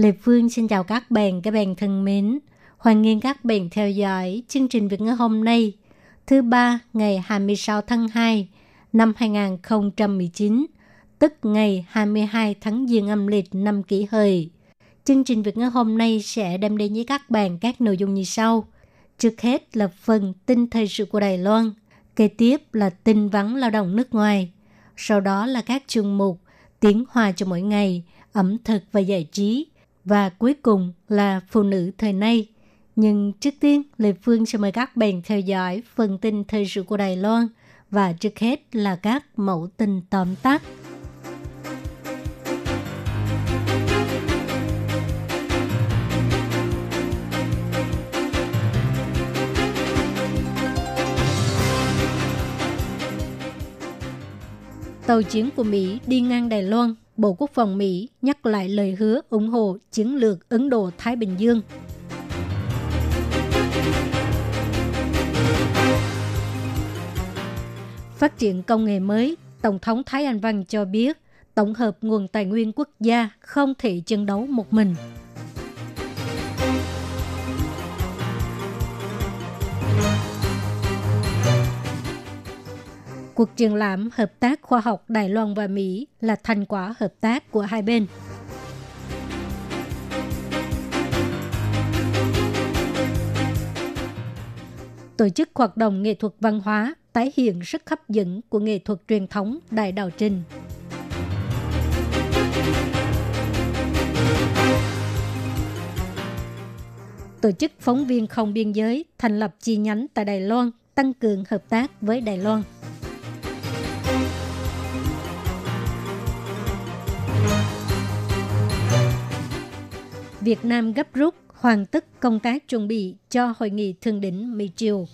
Lê Phương xin chào các bạn, các bạn thân mến. Hoan nghênh các bạn theo dõi chương trình Việt ngữ hôm nay, thứ ba ngày 26 tháng 2 năm 2019, tức ngày 22 tháng Giêng âm lịch năm kỷ hợi. Chương trình Việt ngữ hôm nay sẽ đem đến với các bạn các nội dung như sau. Trước hết là phần tin thời sự của Đài Loan, kế tiếp là tin vắng lao động nước ngoài, sau đó là các chương mục tiếng hòa cho mỗi ngày, ẩm thực và giải trí, và cuối cùng là phụ nữ thời nay. Nhưng trước tiên, Lê Phương sẽ mời các bạn theo dõi phần tin thời sự của Đài Loan và trước hết là các mẫu tin tóm tắt. Tàu chiến của Mỹ đi ngang Đài Loan, Bộ Quốc phòng Mỹ nhắc lại lời hứa ủng hộ chiến lược Ấn Độ-Thái Bình Dương. Phát triển công nghệ mới, Tổng thống Thái Anh Văn cho biết tổng hợp nguồn tài nguyên quốc gia không thể chiến đấu một mình. Cuộc triển lãm hợp tác khoa học Đài Loan và Mỹ là thành quả hợp tác của hai bên. Tổ chức hoạt động nghệ thuật văn hóa tái hiện sức hấp dẫn của nghệ thuật truyền thống Đại Đào Trình. Tổ chức phóng viên không biên giới thành lập chi nhánh tại Đài Loan, tăng cường hợp tác với Đài Loan. Việt Nam gấp rút hoàn tất công tác chuẩn bị cho hội nghị thượng đỉnh Mỹ Triều.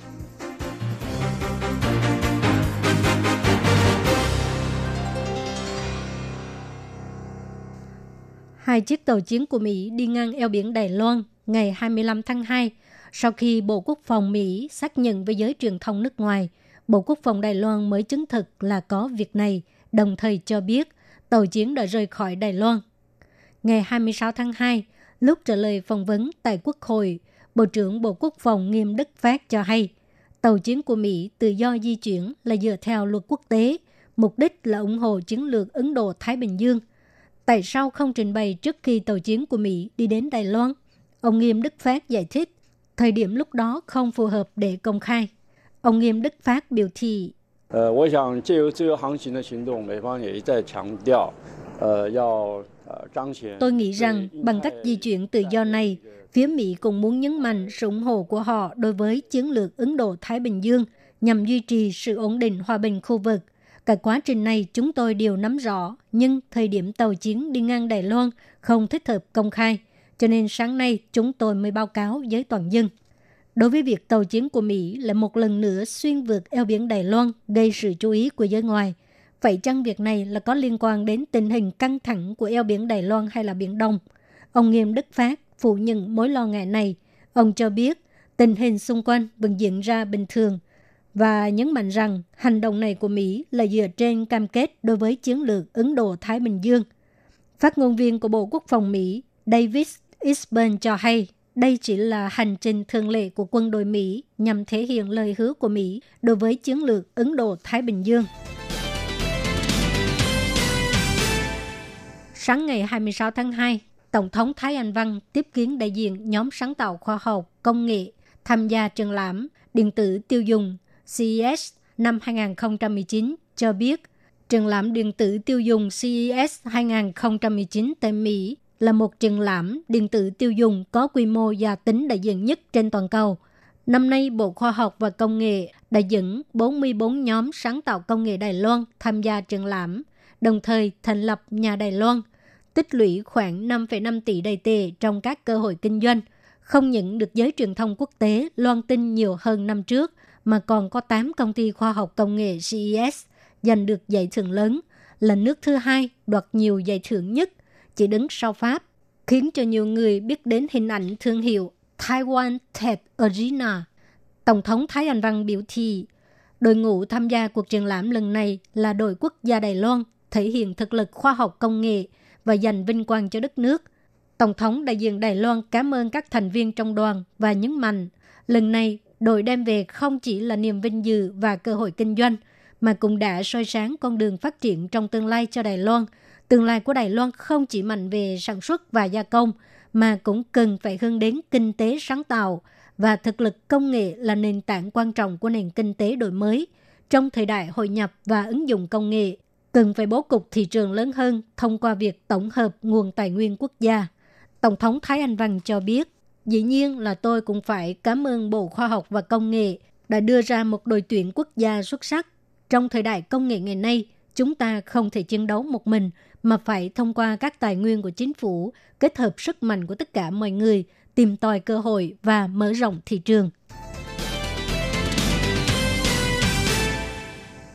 Hai chiếc tàu chiến của Mỹ đi ngang eo biển Đài Loan ngày 25 tháng 2 sau khi Bộ Quốc phòng Mỹ xác nhận với giới truyền thông nước ngoài, Bộ Quốc phòng Đài Loan mới chứng thực là có việc này, đồng thời cho biết tàu chiến đã rời khỏi Đài Loan. Ngày 26 tháng 2, lúc trả lời phỏng vấn tại Quốc hội, Bộ trưởng Bộ Quốc phòng Nghiêm Đức Phát cho hay, tàu chiến của Mỹ tự do di chuyển là dựa theo luật quốc tế, mục đích là ủng hộ chiến lược Ấn Độ-Thái Bình Dương. Tại sao không trình bày trước khi tàu chiến của Mỹ đi đến Đài Loan? Ông Nghiêm Đức Phát giải thích, thời điểm lúc đó không phù hợp để công khai. Ông Nghiêm Đức Phát biểu thị, 呃，我想借由自由航行的行动，美方也一再强调，呃，要 Tôi nghĩ rằng bằng cách di chuyển tự do này, phía Mỹ cũng muốn nhấn mạnh sự ủng hộ của họ đối với chiến lược Ấn Độ-Thái Bình Dương nhằm duy trì sự ổn định hòa bình khu vực. Cả quá trình này chúng tôi đều nắm rõ, nhưng thời điểm tàu chiến đi ngang Đài Loan không thích hợp công khai, cho nên sáng nay chúng tôi mới báo cáo với toàn dân. Đối với việc tàu chiến của Mỹ lại một lần nữa xuyên vượt eo biển Đài Loan gây sự chú ý của giới ngoài – Vậy chăng việc này là có liên quan đến tình hình căng thẳng của eo biển Đài Loan hay là Biển Đông? Ông Nghiêm Đức Phát phủ nhận mối lo ngại này. Ông cho biết, tình hình xung quanh vẫn diễn ra bình thường và nhấn mạnh rằng hành động này của Mỹ là dựa trên cam kết đối với chiến lược Ấn Độ-Thái Bình Dương. Phát ngôn viên của Bộ Quốc phòng Mỹ David Isburn cho hay, đây chỉ là hành trình thường lệ của quân đội Mỹ nhằm thể hiện lời hứa của Mỹ đối với chiến lược Ấn Độ-Thái Bình Dương. Sáng ngày 26 tháng 2, Tổng thống Thái Anh Văn tiếp kiến đại diện nhóm sáng tạo khoa học, công nghệ tham gia triển lãm điện tử tiêu dùng CES năm 2019 cho biết triển lãm điện tử tiêu dùng CES 2019 tại Mỹ là một triển lãm điện tử tiêu dùng có quy mô và tính đại diện nhất trên toàn cầu. Năm nay, Bộ Khoa học và Công nghệ đã dẫn 44 nhóm sáng tạo công nghệ Đài Loan tham gia triển lãm, đồng thời thành lập nhà Đài Loan – tích lũy khoảng 5,5 tỷ đầy tệ trong các cơ hội kinh doanh, không những được giới truyền thông quốc tế loan tin nhiều hơn năm trước, mà còn có 8 công ty khoa học công nghệ CES giành được giải thưởng lớn, là nước thứ hai đoạt nhiều giải thưởng nhất, chỉ đứng sau Pháp, khiến cho nhiều người biết đến hình ảnh thương hiệu Taiwan Tech Arena. Tổng thống Thái Anh Văn biểu thị, đội ngũ tham gia cuộc triển lãm lần này là đội quốc gia Đài Loan, thể hiện thực lực khoa học công nghệ và giành vinh quang cho đất nước. Tổng thống đại diện Đài Loan cảm ơn các thành viên trong đoàn và nhấn mạnh, lần này đội đem về không chỉ là niềm vinh dự và cơ hội kinh doanh, mà cũng đã soi sáng con đường phát triển trong tương lai cho Đài Loan. Tương lai của Đài Loan không chỉ mạnh về sản xuất và gia công, mà cũng cần phải hướng đến kinh tế sáng tạo và thực lực công nghệ là nền tảng quan trọng của nền kinh tế đổi mới. Trong thời đại hội nhập và ứng dụng công nghệ, cần phải bố cục thị trường lớn hơn thông qua việc tổng hợp nguồn tài nguyên quốc gia. Tổng thống Thái Anh Văn cho biết, dĩ nhiên là tôi cũng phải cảm ơn Bộ Khoa học và Công nghệ đã đưa ra một đội tuyển quốc gia xuất sắc. Trong thời đại công nghệ ngày nay, chúng ta không thể chiến đấu một mình mà phải thông qua các tài nguyên của chính phủ, kết hợp sức mạnh của tất cả mọi người, tìm tòi cơ hội và mở rộng thị trường.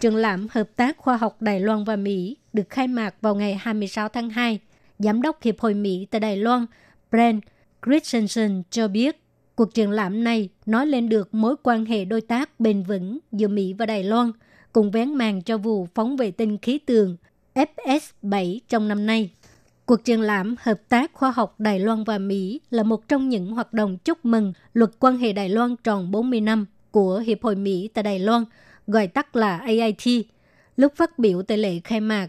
Triển lãm Hợp tác Khoa học Đài Loan và Mỹ được khai mạc vào ngày 26 tháng 2. Giám đốc Hiệp hội Mỹ tại Đài Loan, Brent Christensen cho biết, cuộc triển lãm này nói lên được mối quan hệ đối tác bền vững giữa Mỹ và Đài Loan, cùng vén màn cho vụ phóng vệ tinh khí tượng FS-7 trong năm nay. Cuộc triển lãm Hợp tác Khoa học Đài Loan và Mỹ là một trong những hoạt động chúc mừng luật quan hệ Đài Loan tròn 40 năm của Hiệp hội Mỹ tại Đài Loan, gọi tắt là AIT. Lúc phát biểu tại lễ khai mạc,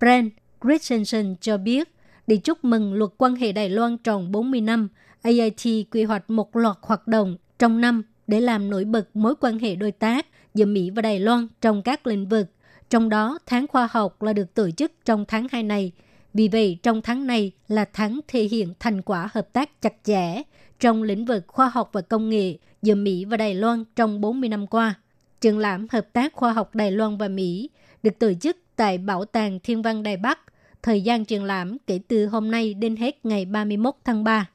Brent Christensen cho biết, để chúc mừng luật quan hệ Đài Loan tròn 40 năm, AIT quy hoạch một loạt hoạt động trong năm để làm nổi bật mối quan hệ đối tác giữa Mỹ và Đài Loan trong các lĩnh vực. Trong đó, tháng khoa học là được tổ chức trong tháng 2 này. Vì vậy, trong tháng này là tháng thể hiện thành quả hợp tác chặt chẽ trong lĩnh vực khoa học và công nghệ giữa Mỹ và Đài Loan trong 40 năm qua. Triển lãm Hợp tác Khoa học Đài Loan và Mỹ được tổ chức tại Bảo tàng Thiên văn Đài Bắc. Thời gian triển lãm kể từ hôm nay đến hết ngày 31 tháng 3.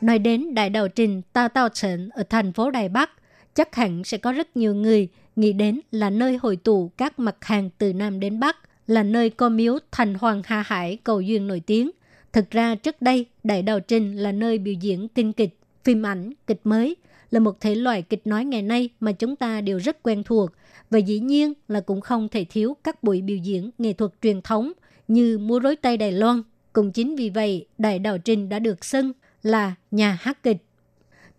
Nói đến đại đầu trình Tao Tao Trấn ở thành phố Đài Bắc, chắc hẳn sẽ có rất nhiều người nghĩ đến là nơi hội tụ các mặt hàng từ Nam đến Bắc, là nơi có miếu thành hoàng Hà Hải cầu duyên nổi tiếng. Thực ra trước đây, Đại Đào Trình là nơi biểu diễn kinh kịch, phim ảnh, kịch mới, là một thể loại kịch nói ngày nay mà chúng ta đều rất quen thuộc. Và dĩ nhiên là cũng không thể thiếu các buổi biểu diễn nghệ thuật truyền thống như múa rối tay Đài Loan. Cũng chính vì vậy, Đại đạo Trình đã được xưng là nhà hát kịch.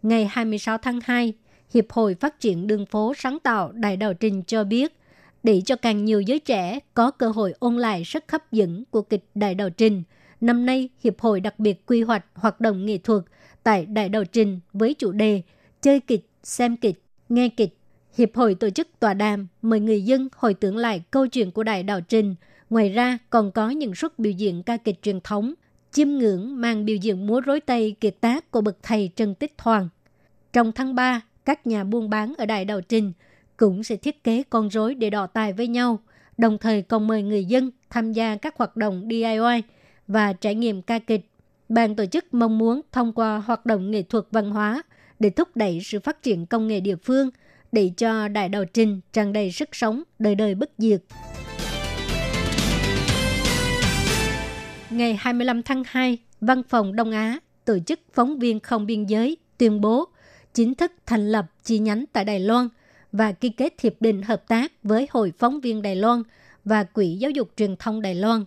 Ngày 26 tháng 2, Hiệp hội Phát triển Đường phố Sáng tạo Đại đạo Trình cho biết, để cho càng nhiều giới trẻ có cơ hội ôn lại sức hấp dẫn của kịch Đại đạo Trình, năm nay Hiệp hội đặc biệt quy hoạch hoạt động nghệ thuật tại Đại đạo Trình với chủ đề Chơi kịch, xem kịch, nghe kịch. Hiệp hội tổ chức tọa đàm mời người dân hồi tưởng lại câu chuyện của Đại đạo Trình. Ngoài ra còn có những suất biểu diễn ca kịch truyền thống, chiêm ngưỡng màn biểu diễn múa rối tay kiệt tác của bậc thầy Trần Tích Hoàng. Trong tháng 3, các nhà buôn bán ở Đại đạo Trình cũng sẽ thiết kế con rối để đọ tài với nhau, đồng thời còn mời người dân tham gia các hoạt động DIY và trải nghiệm ca kịch. Ban tổ chức mong muốn thông qua hoạt động nghệ thuật văn hóa để thúc đẩy sự phát triển công nghệ địa phương, để cho Đại đạo Trình tràn đầy sức sống, đời đời bất diệt. Ngày 25 tháng 2, Văn phòng Đông Á tổ chức phóng viên không biên giới tuyên bố chính thức thành lập chi nhánh tại Đài Loan và ký kết hiệp định hợp tác với Hội phóng viên Đài Loan và Quỹ Giáo dục Truyền thông Đài Loan.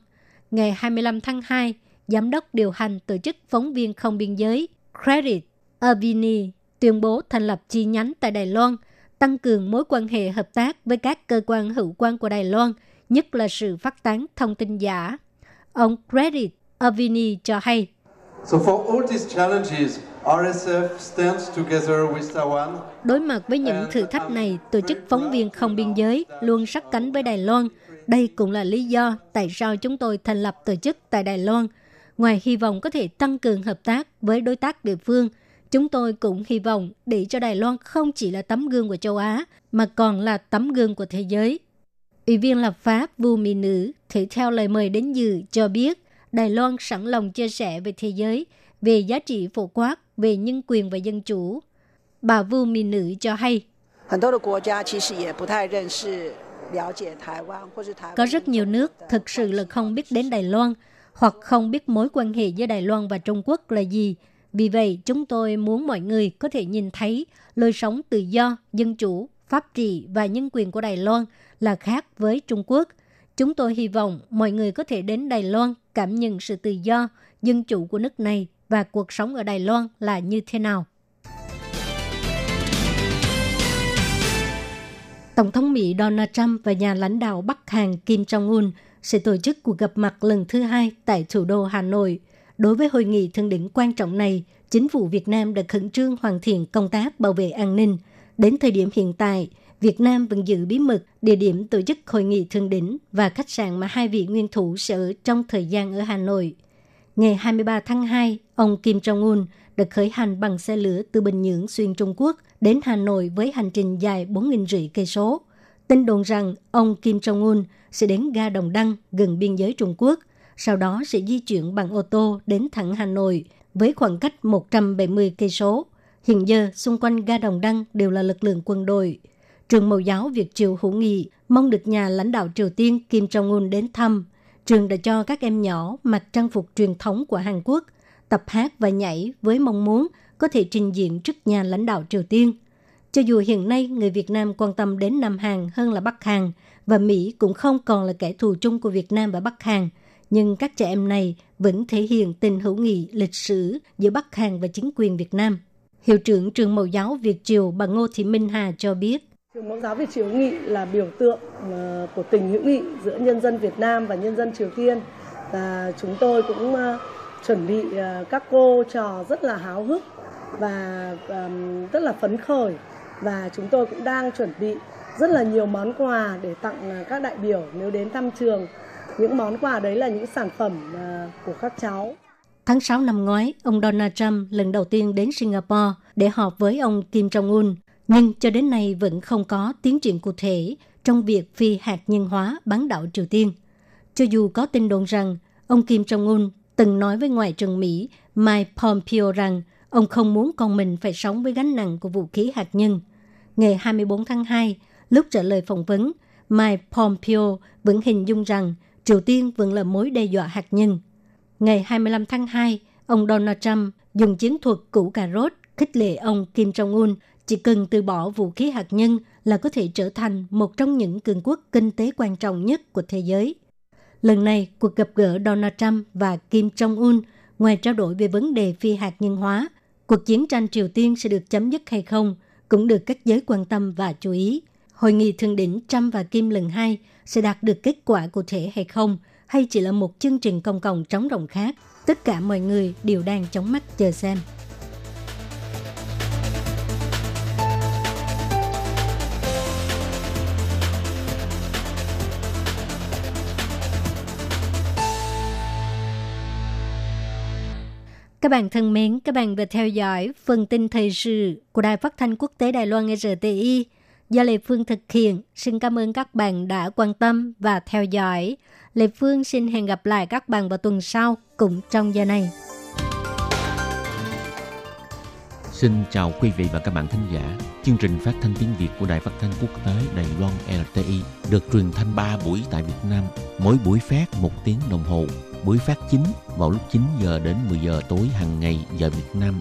Ngày 25 tháng 2, Giám đốc điều hành tổ chức phóng viên không biên giới Credit Avini tuyên bố thành lập chi nhánh tại Đài Loan, tăng cường mối quan hệ hợp tác với các cơ quan hữu quan của Đài Loan, nhất là sự phát tán thông tin giả. Ông Credit Avini cho hay. So for all these challenges, RSF stands together with Taiwan. Đối mặt với những thử thách này, tổ chức phóng viên không biên giới luôn sát cánh với Đài Loan. Đây cũng là lý do tại sao chúng tôi thành lập tổ chức tại Đài Loan. Ngoài hy vọng có thể tăng cường hợp tác với đối tác địa phương, chúng tôi cũng hy vọng để cho Đài Loan không chỉ là tấm gương của châu Á, mà còn là tấm gương của thế giới. Ủy viên lập pháp Vu Mỹ Nữ thể theo lời mời đến dự cho biết Đài Loan sẵn lòng chia sẻ với thế giới về giá trị phổ quát về nhân quyền và dân chủ. Bà Vu Mỹ Nữ cho hay, có rất nhiều nước thực sự là không biết đến Đài Loan hoặc không biết mối quan hệ giữa Đài Loan và Trung Quốc là gì. Vì vậy, chúng tôi muốn mọi người có thể nhìn thấy lối sống tự do, dân chủ, pháp trị và nhân quyền của Đài Loan là khác với Trung Quốc. Chúng tôi hy vọng mọi người có thể đến Đài Loan cảm nhận sự tự do, dân chủ của nước này và cuộc sống ở Đài Loan là như thế nào. Tổng thống Mỹ Donald Trump và nhà lãnh đạo Bắc Hàn Kim Jong-un sẽ tổ chức cuộc gặp mặt lần thứ hai tại thủ đô Hà Nội. Đối với hội nghị thượng đỉnh quan trọng này, chính phủ Việt Nam đã khẩn trương hoàn thiện công tác bảo vệ an ninh. Đến thời điểm hiện tại, Việt Nam vẫn giữ bí mật địa điểm tổ chức hội nghị thượng đỉnh và khách sạn mà hai vị nguyên thủ sẽ ở trong thời gian ở Hà Nội. Ngày 23 tháng 2, ông Kim Jong-un đã khởi hành bằng xe lửa từ Bình Nhưỡng xuyên Trung Quốc đến Hà Nội với hành trình dài 4.000 cây số. Tin đồn rằng ông Kim Jong-un sẽ đến ga Đồng Đăng gần biên giới Trung Quốc, sau đó sẽ di chuyển bằng ô tô đến thẳng Hà Nội với khoảng cách 170 cây số. Hiện giờ, xung quanh ga Đồng Đăng đều là lực lượng quân đội. Trường Mẫu giáo Việt Triều hữu nghị mong được nhà lãnh đạo Triều Tiên Kim Jong-un đến thăm. Trường đã cho các em nhỏ mặc trang phục truyền thống của Hàn Quốc, tập hát và nhảy với mong muốn có thể trình diện trước nhà lãnh đạo Triều Tiên. Cho dù hiện nay người Việt Nam quan tâm đến Nam Hàn hơn là Bắc Hàn, và Mỹ cũng không còn là kẻ thù chung của Việt Nam và Bắc Hàn, nhưng các trẻ em này vẫn thể hiện tình hữu nghị lịch sử giữa Bắc Hàn và chính quyền Việt Nam. Hiệu trưởng trường mẫu giáo Việt Triều bà Ngô Thị Minh Hà cho biết. Trường mẫu giáo Việt Triều nghị là biểu tượng ờ, của tình hữu nghị giữa nhân dân Việt Nam và nhân dân Triều Tiên. Và chúng tôi cũng ờ, chuẩn bị ờ, các cô trò rất là háo hức và rất là phấn khởi và chúng tôi cũng đang chuẩn bị rất là nhiều món quà để tặng à, các đại biểu nếu đến thăm trường. Những món quà đấy là những sản phẩm à, của các cháu. Tháng 6 năm ngoái, ông Donald Trump lần đầu tiên đến Singapore để họp với ông Kim Jong-un, nhưng cho đến nay vẫn không có tiến triển cụ thể trong việc phi hạt nhân hóa bán đảo Triều Tiên. Cho dù có tin đồn rằng ông Kim Jong-un từng nói với Ngoại trưởng Mỹ Mike Pompeo rằng ông không muốn con mình phải sống với gánh nặng của vũ khí hạt nhân. Ngày 24 tháng 2, Lúc trả lời phỏng vấn, Mike Pompeo vẫn hình dung rằng Triều Tiên vẫn là mối đe dọa hạt nhân. Ngày 25 tháng 2, ông Donald Trump dùng chiến thuật củ cà rốt khích lệ ông Kim Jong-un chỉ cần từ bỏ vũ khí hạt nhân là có thể trở thành một trong những cường quốc kinh tế quan trọng nhất của thế giới. Lần này, cuộc gặp gỡ Donald Trump và Kim Jong-un ngoài trao đổi về vấn đề phi hạt nhân hóa, cuộc chiến tranh Triều Tiên sẽ được chấm dứt hay không cũng được các giới quan tâm và chú ý hội nghị thượng đỉnh Trump và Kim lần hai sẽ đạt được kết quả cụ thể hay không, hay chỉ là một chương trình công cộng trống rỗng khác. Tất cả mọi người đều đang chống mắt chờ xem. Các bạn thân mến, các bạn vừa theo dõi phần tin thời sự của Đài Phát thanh Quốc tế Đài Loan RTI do Lê Phương thực hiện. Xin cảm ơn các bạn đã quan tâm và theo dõi. Lê Phương xin hẹn gặp lại các bạn vào tuần sau cùng trong giờ này. Xin chào quý vị và các bạn thính giả. Chương trình phát thanh tiếng Việt của Đài Phát thanh Quốc tế Đài Loan LTI được truyền thanh 3 buổi tại Việt Nam, mỗi buổi phát một tiếng đồng hồ. Buổi phát chính vào lúc 9 giờ đến 10 giờ tối hàng ngày giờ Việt Nam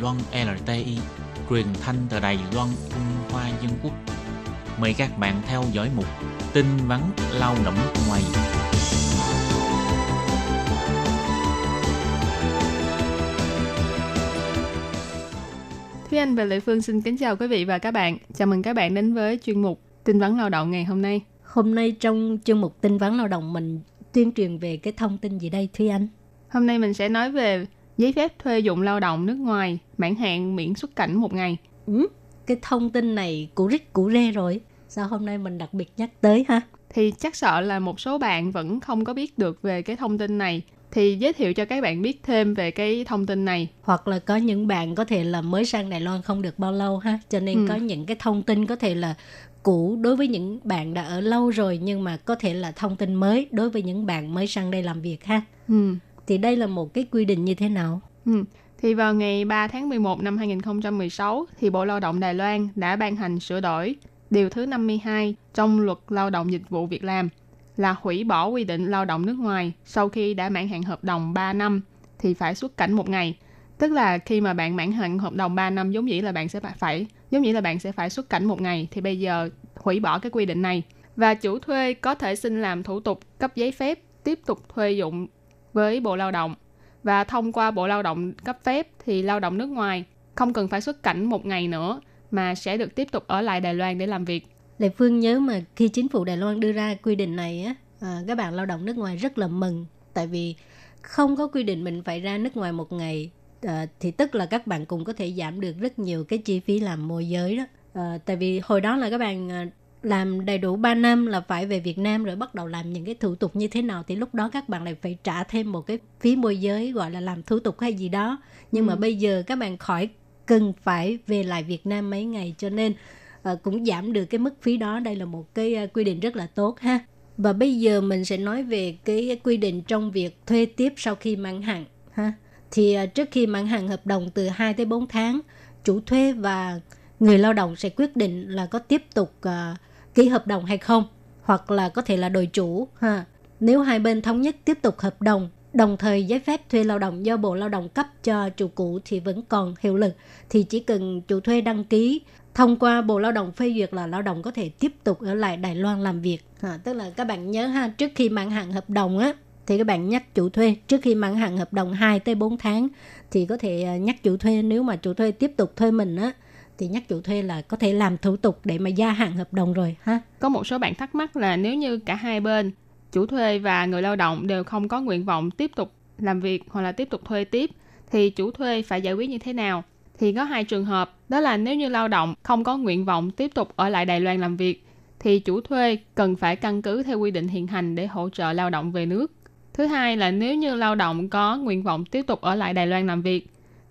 Loan LTI, truyền thanh từ Đài Loan, Trung Hoa Dân Quốc. Mời các bạn theo dõi mục tin vắn lao động ngoài. Thúy Anh và Lệ Phương xin kính chào quý vị và các bạn. Chào mừng các bạn đến với chuyên mục tin vắn lao động ngày hôm nay. Hôm nay trong chương mục tin vắn lao động mình tuyên truyền về cái thông tin gì đây Thúy Anh? Hôm nay mình sẽ nói về giấy phép thuê dụng lao động nước ngoài, mãn hạn miễn xuất cảnh một ngày. Ừ, cái thông tin này cũ rích cũ rê rồi. Sao hôm nay mình đặc biệt nhắc tới ha? Thì chắc sợ là một số bạn vẫn không có biết được về cái thông tin này. Thì giới thiệu cho các bạn biết thêm về cái thông tin này. Hoặc là có những bạn có thể là mới sang Đài Loan không được bao lâu ha. Cho nên ừ. có những cái thông tin có thể là cũ đối với những bạn đã ở lâu rồi nhưng mà có thể là thông tin mới đối với những bạn mới sang đây làm việc ha. Ừ. Thì đây là một cái quy định như thế nào? Ừ. Thì vào ngày 3 tháng 11 năm 2016 thì Bộ Lao động Đài Loan đã ban hành sửa đổi điều thứ 52 trong luật lao động dịch vụ việc làm là hủy bỏ quy định lao động nước ngoài sau khi đã mãn hạn hợp đồng 3 năm thì phải xuất cảnh một ngày. Tức là khi mà bạn mãn hạn hợp đồng 3 năm, giống dĩ là bạn sẽ phải, giống như là bạn sẽ phải xuất cảnh một ngày thì bây giờ hủy bỏ cái quy định này và chủ thuê có thể xin làm thủ tục cấp giấy phép tiếp tục thuê dụng với Bộ Lao động và thông qua Bộ Lao động cấp phép thì lao động nước ngoài không cần phải xuất cảnh một ngày nữa mà sẽ được tiếp tục ở lại Đài Loan để làm việc. Lệ Phương nhớ mà khi chính phủ Đài Loan đưa ra quy định này á, à, các bạn lao động nước ngoài rất là mừng tại vì không có quy định mình phải ra nước ngoài một ngày à, thì tức là các bạn cũng có thể giảm được rất nhiều cái chi phí làm môi giới đó. À, tại vì hồi đó là các bạn à, làm đầy đủ 3 năm là phải về Việt Nam rồi bắt đầu làm những cái thủ tục như thế nào thì lúc đó các bạn lại phải trả thêm một cái phí môi giới gọi là làm thủ tục hay gì đó. Nhưng ừ. mà bây giờ các bạn khỏi cần phải về lại Việt Nam mấy ngày cho nên uh, cũng giảm được cái mức phí đó. Đây là một cái uh, quy định rất là tốt ha. Và bây giờ mình sẽ nói về cái quy định trong việc thuê tiếp sau khi mãn hạn ha. Thì uh, trước khi mãn hạn hợp đồng từ 2 tới 4 tháng chủ thuê và người lao động sẽ quyết định là có tiếp tục uh, ký hợp đồng hay không hoặc là có thể là đổi chủ ha. Nếu hai bên thống nhất tiếp tục hợp đồng đồng thời giấy phép thuê lao động do Bộ Lao động cấp cho chủ cũ thì vẫn còn hiệu lực thì chỉ cần chủ thuê đăng ký. Thông qua Bộ Lao động phê duyệt là lao động có thể tiếp tục ở lại Đài Loan làm việc. À, tức là các bạn nhớ ha, trước khi mãn hạn hợp đồng á thì các bạn nhắc chủ thuê. Trước khi mãn hạn hợp đồng 2 tới 4 tháng thì có thể à, nhắc chủ thuê nếu mà chủ thuê tiếp tục thuê mình á thì nhắc chủ thuê là có thể làm thủ tục để mà gia hạn hợp đồng rồi ha. Có một số bạn thắc mắc là nếu như cả hai bên chủ thuê và người lao động đều không có nguyện vọng tiếp tục làm việc hoặc là tiếp tục thuê tiếp thì chủ thuê phải giải quyết như thế nào? Thì có hai trường hợp, đó là nếu như lao động không có nguyện vọng tiếp tục ở lại Đài Loan làm việc thì chủ thuê cần phải căn cứ theo quy định hiện hành để hỗ trợ lao động về nước. Thứ hai là nếu như lao động có nguyện vọng tiếp tục ở lại Đài Loan làm việc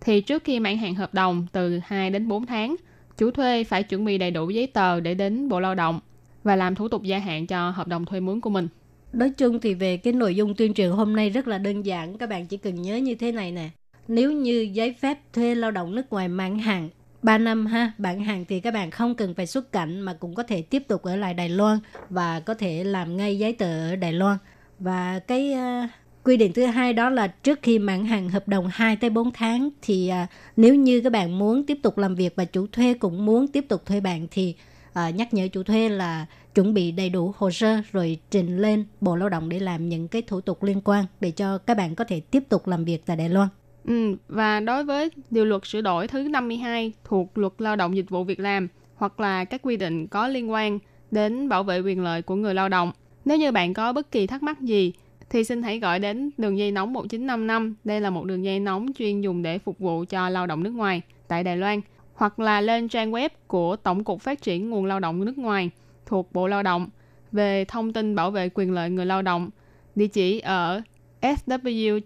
thì trước khi mãn hạn hợp đồng từ 2 đến 4 tháng, chủ thuê phải chuẩn bị đầy đủ giấy tờ để đến Bộ Lao động và làm thủ tục gia hạn cho hợp đồng thuê mướn của mình. Nói chung thì về cái nội dung tuyên truyền hôm nay rất là đơn giản, các bạn chỉ cần nhớ như thế này nè. Nếu như giấy phép thuê lao động nước ngoài mãn hạn 3 năm ha, bạn hàng thì các bạn không cần phải xuất cảnh mà cũng có thể tiếp tục ở lại Đài Loan và có thể làm ngay giấy tờ ở Đài Loan. Và cái à, quy định thứ hai đó là trước khi mãn hạn hợp đồng 2 tới 4 tháng thì à, nếu như các bạn muốn tiếp tục làm việc và chủ thuê cũng muốn tiếp tục thuê bạn thì à, nhắc nhở chủ thuê là chuẩn bị đầy đủ hồ sơ rồi trình lên Bộ Lao động để làm những cái thủ tục liên quan để cho các bạn có thể tiếp tục làm việc tại Đài Loan. Ừ, và đối với điều luật sửa đổi thứ 52 thuộc luật lao động dịch vụ việc làm hoặc là các quy định có liên quan đến bảo vệ quyền lợi của người lao động. Nếu như bạn có bất kỳ thắc mắc gì thì xin hãy gọi đến đường dây nóng 1955. Đây là một đường dây nóng chuyên dùng để phục vụ cho lao động nước ngoài tại Đài Loan, hoặc là lên trang web của Tổng cục Phát triển nguồn lao động nước ngoài thuộc Bộ Lao động về thông tin bảo vệ quyền lợi người lao động. Địa chỉ ở sw.wda.gov.tw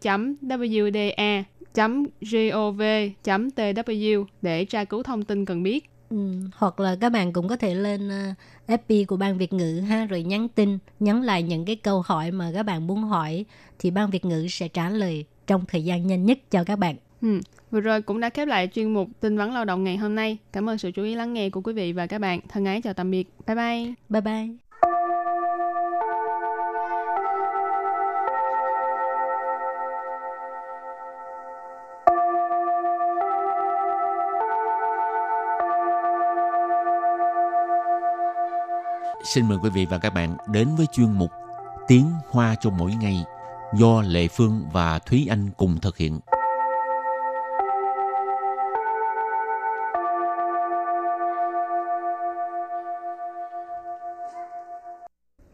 để tra cứu thông tin cần biết. Ừ, hoặc là các bạn cũng có thể lên uh, FB của ban Việt ngữ ha rồi nhắn tin, nhắn lại những cái câu hỏi mà các bạn muốn hỏi thì ban Việt ngữ sẽ trả lời trong thời gian nhanh nhất cho các bạn. Ừ. Vừa rồi cũng đã khép lại chuyên mục tin vắn lao động ngày hôm nay. Cảm ơn sự chú ý lắng nghe của quý vị và các bạn. Thân ái chào tạm biệt. Bye bye. Bye bye. Xin mời quý vị và các bạn đến với chuyên mục Tiếng Hoa cho mỗi ngày do Lệ Phương và Thúy Anh cùng thực hiện.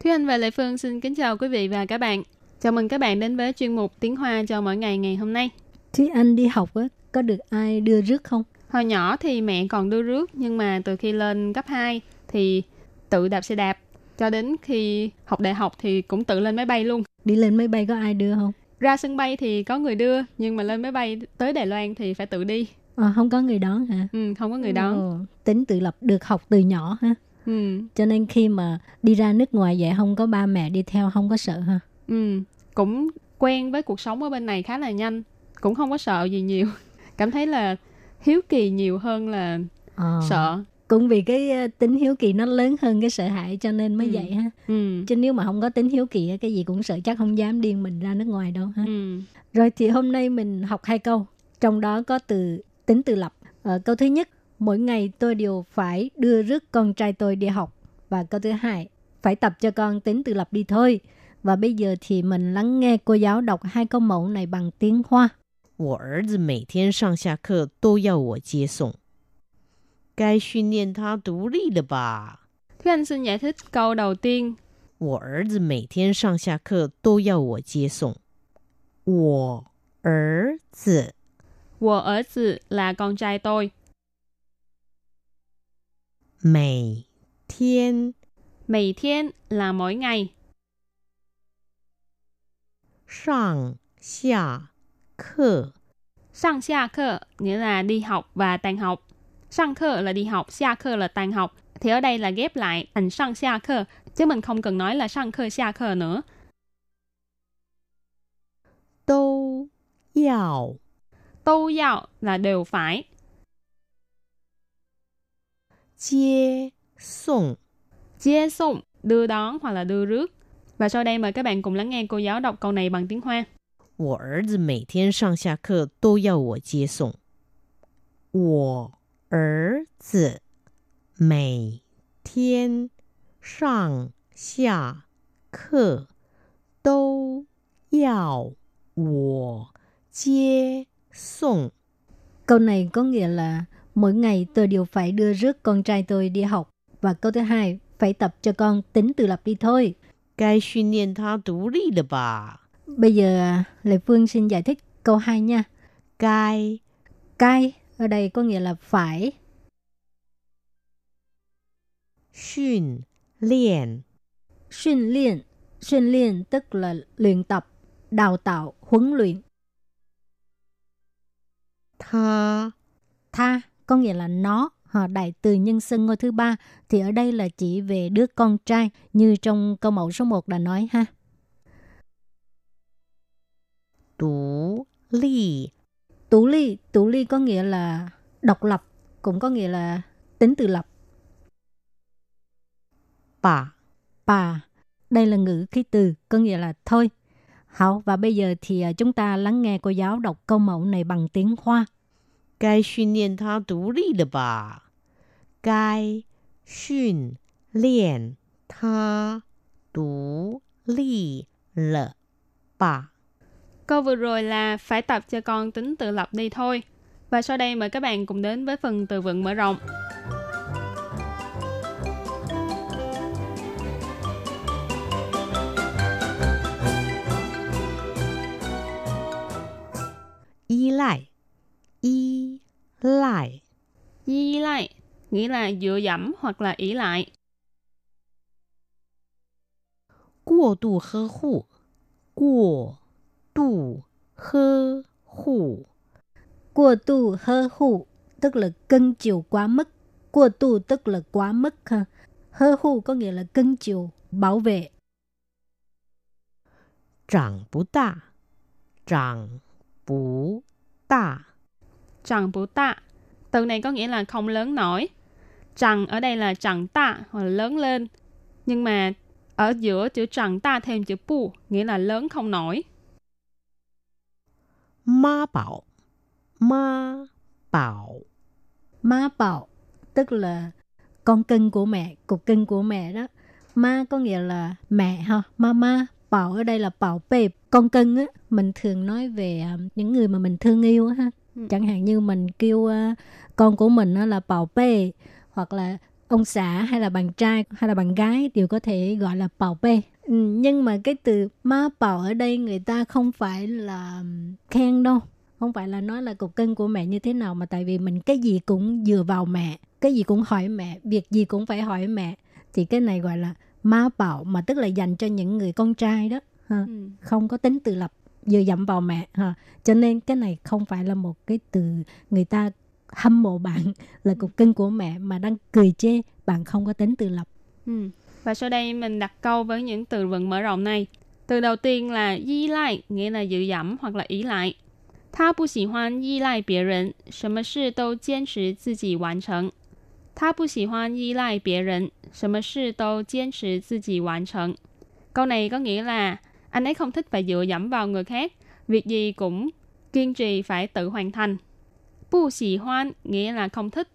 Thúy Anh và Lệ Phương xin kính chào quý vị và các bạn. Chào mừng các bạn đến với chuyên mục Tiếng Hoa cho mỗi ngày ngày hôm nay. Thúy Anh đi học á, có được ai đưa rước không? Hồi nhỏ thì mẹ còn đưa rước nhưng mà từ khi lên cấp 2 thì tự đạp xe đạp cho đến khi học đại học thì cũng tự lên máy bay luôn. Đi lên máy bay có ai đưa không? Ra sân bay thì có người đưa nhưng mà lên máy bay tới Đài Loan thì phải tự đi. À, không có người đón hả? Ừ, không có người đón. Ồ, tính tự lập được học từ nhỏ ha. Ừ, Cho nên khi mà đi ra nước ngoài vậy không có ba mẹ đi theo không có sợ ha. ừ, cũng quen với cuộc sống ở bên này khá là nhanh. Cũng không có sợ gì nhiều. Cảm thấy là hiếu kỳ nhiều hơn là Ờ. sợ Cũng vì cái ờ, tính hiếu kỳ nó lớn hơn cái sợ hãi cho nên mới Ừ. vậy ha. Ừ. Chứ nếu mà không có tính hiếu kỳ á, cái gì cũng sợ chắc không dám điên mình ra nước ngoài đâu ha. Ừ. Rồi thì hôm nay mình học hai câu, trong đó có từ tính tự lập. Ờ, câu thứ nhất, mỗi ngày tôi đều phải đưa rước con trai tôi đi học. Và câu thứ hai, phải tập cho con tính tự lập đi thôi. Và bây giờ thì mình lắng nghe cô giáo đọc hai câu mẫu này bằng tiếng Hoa. 我儿子每天上下课都要我接送， 该训练他独立了吧？ Thúy Anh xin giải thích câu đầu tiên. 我儿子每天上下课都要我接送。我儿子 Wo ở tử là con trai tôi. 每天 Mì thiên là mỗi ngày. 上下课 Sang xa khơ nghĩa là đi học và tan học. Sang khơ là đi học, xa khơ là tan học. Thì ở đây là ghép lại thành sang xa khơ. Chứ mình không cần nói là sang khơ xa khơ nữa. 都要 Tô giao là đều phải. 接送。 Chia sung, đưa đón hoặc là đưa rước. Và sau đây mời các bạn cùng lắng nghe cô giáo đọc câu này bằng tiếng Hoa. 我儿子每天上下课都要我接送。我 儿子每天上下课都要我接送。 Câu này có nghĩa là mỗi ngày tôi đều phải đưa rước con trai tôi đi học. Và câu thứ hai, phải tập cho con tính tự lập đi thôi. 该训练他独立了吧？ Bây giờ à, Lê Phương xin giải thích câu 2 nha. 该 Cai ở đây có nghĩa là phải. Xuyên luyện Xuyên luyện Xuyên luyện tức là luyện tập, đào tạo, huấn luyện. Tha Tha có nghĩa là nó họ đại từ nhân xưng ngôi thứ ba thì ở đây là chỉ về đứa con trai như trong câu mẫu số 1 đã nói ha. Tú ly Tú ly, tú ly có nghĩa là độc lập, cũng có nghĩa là tính tự lập. Bà, bà, đây là ngữ khí từ, có nghĩa là thôi. Hảo, và bây giờ thì à, chúng ta lắng nghe cô giáo đọc câu mẫu này bằng tiếng Hoa. Gai xuyên niên tha tú ly là bà. Gai xuyên niên tha tú ly là bà. Câu vừa rồi là phải tập cho con tính tự lập đi thôi. Và sau đây mời các bạn cùng đến với phần từ vựng mở rộng. y lại y lại y lại nghĩa là dựa dẫm hoặc là ý lại. Quá độ hơ hụ Quá 度呵护，过度呵护， Qua tu hơ hụ, tức là cưng chiều quá mức. Qua tu tức là quá mức ha. Hơ hụ có nghĩa là cưng chiều, bảo vệ. 长不大，长不大， Chẳng bú tạ. Từ này có nghĩa là không lớn nổi. Chẳng ở đây là chẳng tạ hoặc là lớn lên. Nhưng mà ở giữa chữ chẳng ta thêm chữ pu nghĩa là lớn không nổi. ma bảo. Ma bảo. Ma bảo tức là con cưng của mẹ cục cưng của mẹ đó. Ma có nghĩa là mẹ ha mama bảo ở đây là bảo bê. con cưng á mình thường nói về à, những người mà mình thương yêu ha. Ừ. Chẳng hạn như mình kêu à, con của mình uh, là bảo bê hoặc là ông xã hay là bạn trai hay là bạn gái đều có thể gọi là bảo bê ừ, nhưng mà cái từ ma bảo ở đây người ta không phải là khen đâu không phải là nói là cục cưng của mẹ như thế nào mà tại vì mình cái gì cũng dựa vào mẹ cái gì cũng hỏi mẹ việc gì cũng phải hỏi mẹ thì cái này gọi là ma bảo mà tức là dành cho những người con trai đó ha. Ừ. không có tính tự lập dựa dẫm vào mẹ ha. cho nên cái này không phải là một cái từ người ta hâm mộ bạn là cục cưng của mẹ mà đang cười chê bạn không có tính tự lập Ừ. Và sau đây mình đặt câu với những từ vựng mở rộng này. Từ đầu tiên là y lại, nghĩa là dựa dẫm hoặc là ý lại. 他不喜欢依赖别人，什么事都坚持自己完成。他不喜欢依赖别人，什么事都坚持自己完成。Câu này có nghĩa là anh ấy không thích phải dựa dẫm vào người khác, việc gì cũng kiên trì phải tự hoàn thành. Bu xì hoan nghĩa là không thích,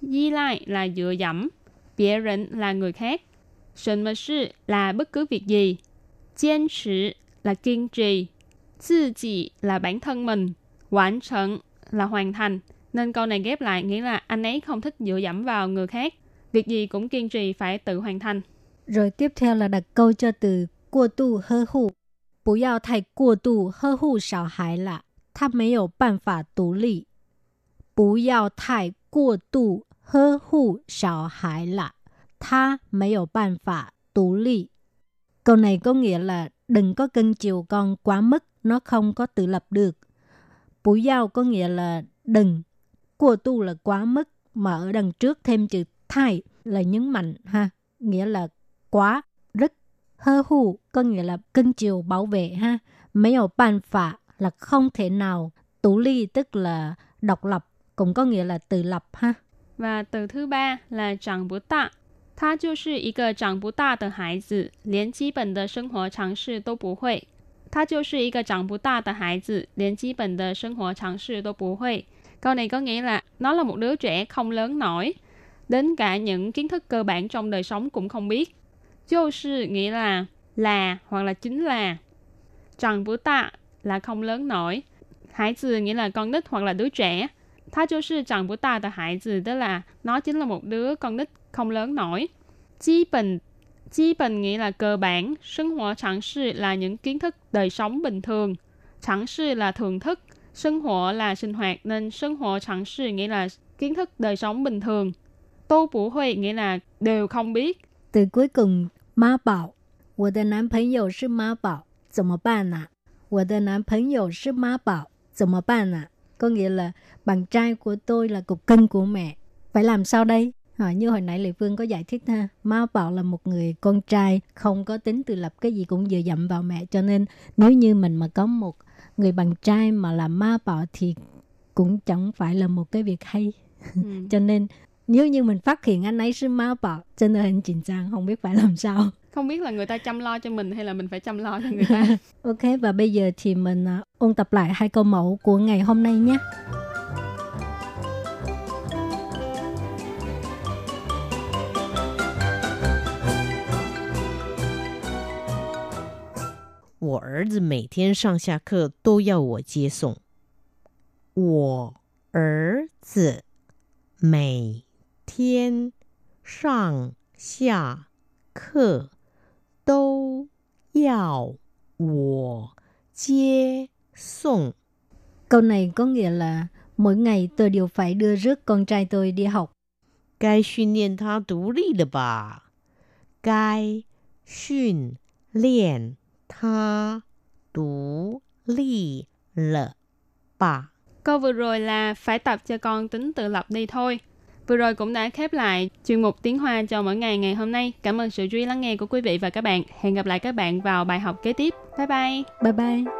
y lại là dựa dẫm, biệt人 là người khác, 什么事 là bất cứ việc gì, 坚持 là kiên trì, 自己 là bản thân mình, hoàn thành là hoàn thành. Nên câu này ghép lại nghĩa là anh ấy không thích dựa dẫm vào người khác, việc gì cũng kiên trì phải tự hoàn thành. rồi tiếp theo là đặt câu cho từ 过度呵护不要太过度呵护小孩了他没有办法独立不要太过度呵护小孩了 他没有办法独立 câu này có nghĩa là đừng có cưng chiều con quá mức nó không có tự lập được bú giao có nghĩa là đừng của tu là quá mức mà ở đằng trước thêm chữ thai là nhấn mạnh ha nghĩa là quá rất hơ hù có nghĩa là cưng chiều bảo vệ ha mấy ở bàn phả là không thể nào tú ly tức là độc lập cũng có nghĩa là tự lập ha Và từ thứ ba là长不大， 他就是一个长不大的孩子，连基本的生活常识都不会。他就是一个长不大的孩子，连基本的生活常识都不会。Câu này có nghĩa là nó là một đứa trẻ không lớn nổi, đến cả những kiến thức cơ bản trong đời sống cũng không biết. 就是 nghĩa là là hoặc là chính là. Chẳng bú tạ là không lớn nổi. Hải tử nghĩa là con nít hoặc là đứa trẻ. 他就是长不大的孩子 tức là nó chính là một đứa con nít không lớn nổi. Chí bình Chí bình nghĩa là cơ bản, sinh hoạt常识 là những kiến thức đời sống bình thường.常识 là thường thức, sinh hoạt là sinh hoạt nên sinh hoạt 常识 nghĩa là kiến thức đời sống bình thường. Tô bủ huệ nghĩa là đều không biết. từ cuối cùng ma bảo 我的男朋友是妈宝怎么办呢、我的男朋友是妈宝怎么办呢、có nghĩa là bạn trai của tôi là cục cưng của mẹ phải làm sao đây À, như hồi nãy Lệ Phương có giải thích ha Ma Bảo là một người con trai không có tính tự lập cái gì cũng dựa dẫm vào mẹ cho nên nếu như mình mà có một người bạn trai mà là Ma Bảo thì cũng chẳng phải là một cái việc hay Ừ. cho nên nếu như mình phát hiện anh ấy là Ma Bảo nên hình chỉnh trang không biết phải làm sao Không biết là người ta chăm lo cho mình hay là mình phải chăm lo cho người ta. Ok và bây giờ thì mình à, ôn tập lại hai câu mẫu của ngày hôm nay nhé. 我儿子每天上下课都要我接送。我儿子每天上下课都要我接送。Câu này có nghĩa là mỗi ngày tôi đều phải đưa rước con trai tôi đi học. 该训练他独立了吧？该训练他独立了吧？ Câu vừa rồi là phải tập cho con tính tự lập đi thôi. Vừa rồi cũng đã khép lại chuyên mục tiếng Hoa cho mỗi ngày ngày hôm nay. Cảm ơn sự chú ý lắng nghe của quý vị và các bạn. Hẹn gặp lại các bạn vào bài học kế tiếp. Bye bye! Bye bye.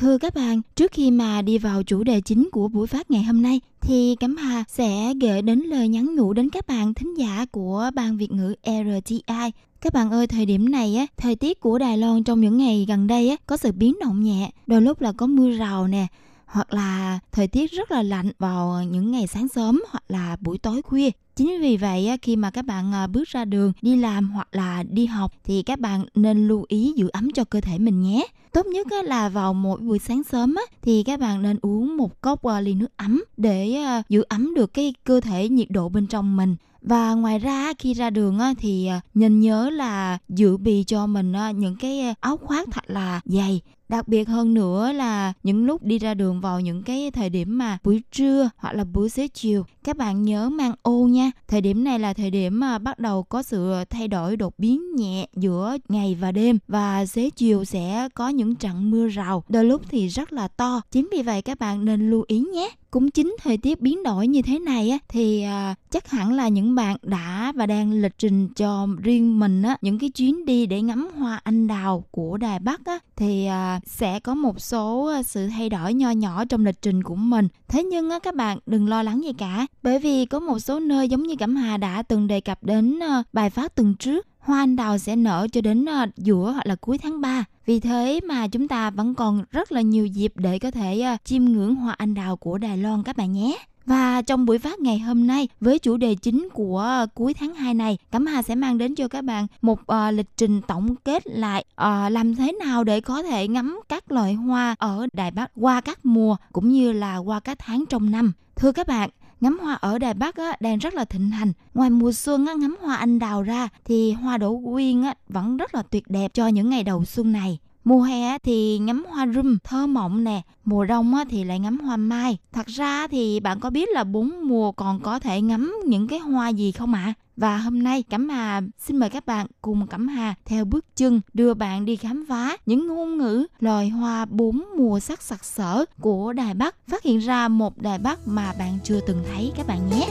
Thưa các bạn, trước khi mà đi vào chủ đề chính của buổi phát ngày hôm nay, thì Cẩm Hà sẽ gửi đến lời nhắn nhủ đến các bạn thính giả của Ban Việt ngữ RTI. Các bạn ơi, thời điểm này á, thời tiết của Đài Loan trong những ngày gần đây á, có sự biến động nhẹ, đôi lúc là có mưa rào nè, hoặc là thời tiết rất là lạnh vào những ngày sáng sớm hoặc là buổi tối khuya. Chính vì vậy khi mà các bạn ờ, bước ra đường, đi làm hoặc là đi học thì các bạn nên lưu ý giữ ấm cho cơ thể mình nhé. Tốt nhất là vào mỗi buổi sáng sớm thì các bạn nên uống một cốc ờ, ly nước ấm để ờ, giữ ấm được cái cơ thể nhiệt độ bên trong mình. Và ngoài ra khi ra đường thì nên nhớ là dự bị cho mình những cái áo khoác thật là dày đặc biệt hơn nữa là những lúc đi ra đường vào những cái thời điểm mà buổi trưa hoặc là buổi xế chiều các bạn nhớ mang ô nha. Thời điểm này là thời điểm mà bắt đầu có sự thay đổi đột biến nhẹ giữa ngày và đêm và xế chiều sẽ có những trận mưa rào. Đôi lúc thì rất là to. Chính vì vậy các bạn nên lưu ý nhé. Cũng chính thời tiết biến đổi như thế này á thì à, chắc hẳn là những bạn đã và đang lịch trình cho riêng mình á những cái chuyến đi để ngắm hoa anh đào của đài bắc á thì à, sẽ có một số à, sự thay đổi nho nhỏ trong lịch trình của mình. Thế nhưng á các bạn đừng lo lắng gì cả bởi vì có một số nơi giống như cẩm hà đã từng đề cập đến ờ, bài phát tuần trước hoa anh đào sẽ nở cho đến ờ, giữa hoặc là cuối tháng 3 vì thế mà chúng ta vẫn còn rất là nhiều dịp để có thể ờ, chiêm ngưỡng hoa anh đào của Đài Loan các bạn nhé. Và trong buổi phát ngày hôm nay với chủ đề chính của cuối tháng 2 này, Cẩm Hà sẽ mang đến cho các bạn một uh, lịch trình tổng kết lại uh, làm thế nào để có thể ngắm các loại hoa ở Đài Bắc qua các mùa cũng như là qua các tháng trong năm. Thưa các bạn, ngắm hoa ở Đài Bắc á, đang rất là thịnh hành. Ngoài mùa xuân á, ngắm hoa anh đào ra thì hoa đỗ quyên á, vẫn rất là tuyệt đẹp cho những ngày đầu xuân này. Mùa hè thì ngắm hoa rum thơ mộng nè, mùa đông thì lại ngắm hoa mai. Thật ra thì bạn có biết là bốn mùa còn có thể ngắm những cái hoa gì không ạ? Và hôm nay Cẩm Hà xin mời các bạn cùng Cẩm Hà theo bước chân đưa bạn đi khám phá những ngôn ngữ loài hoa bốn mùa sắc sặc sỡ của Đài Bắc, phát hiện ra một Đài Bắc mà bạn chưa từng thấy các bạn nhé.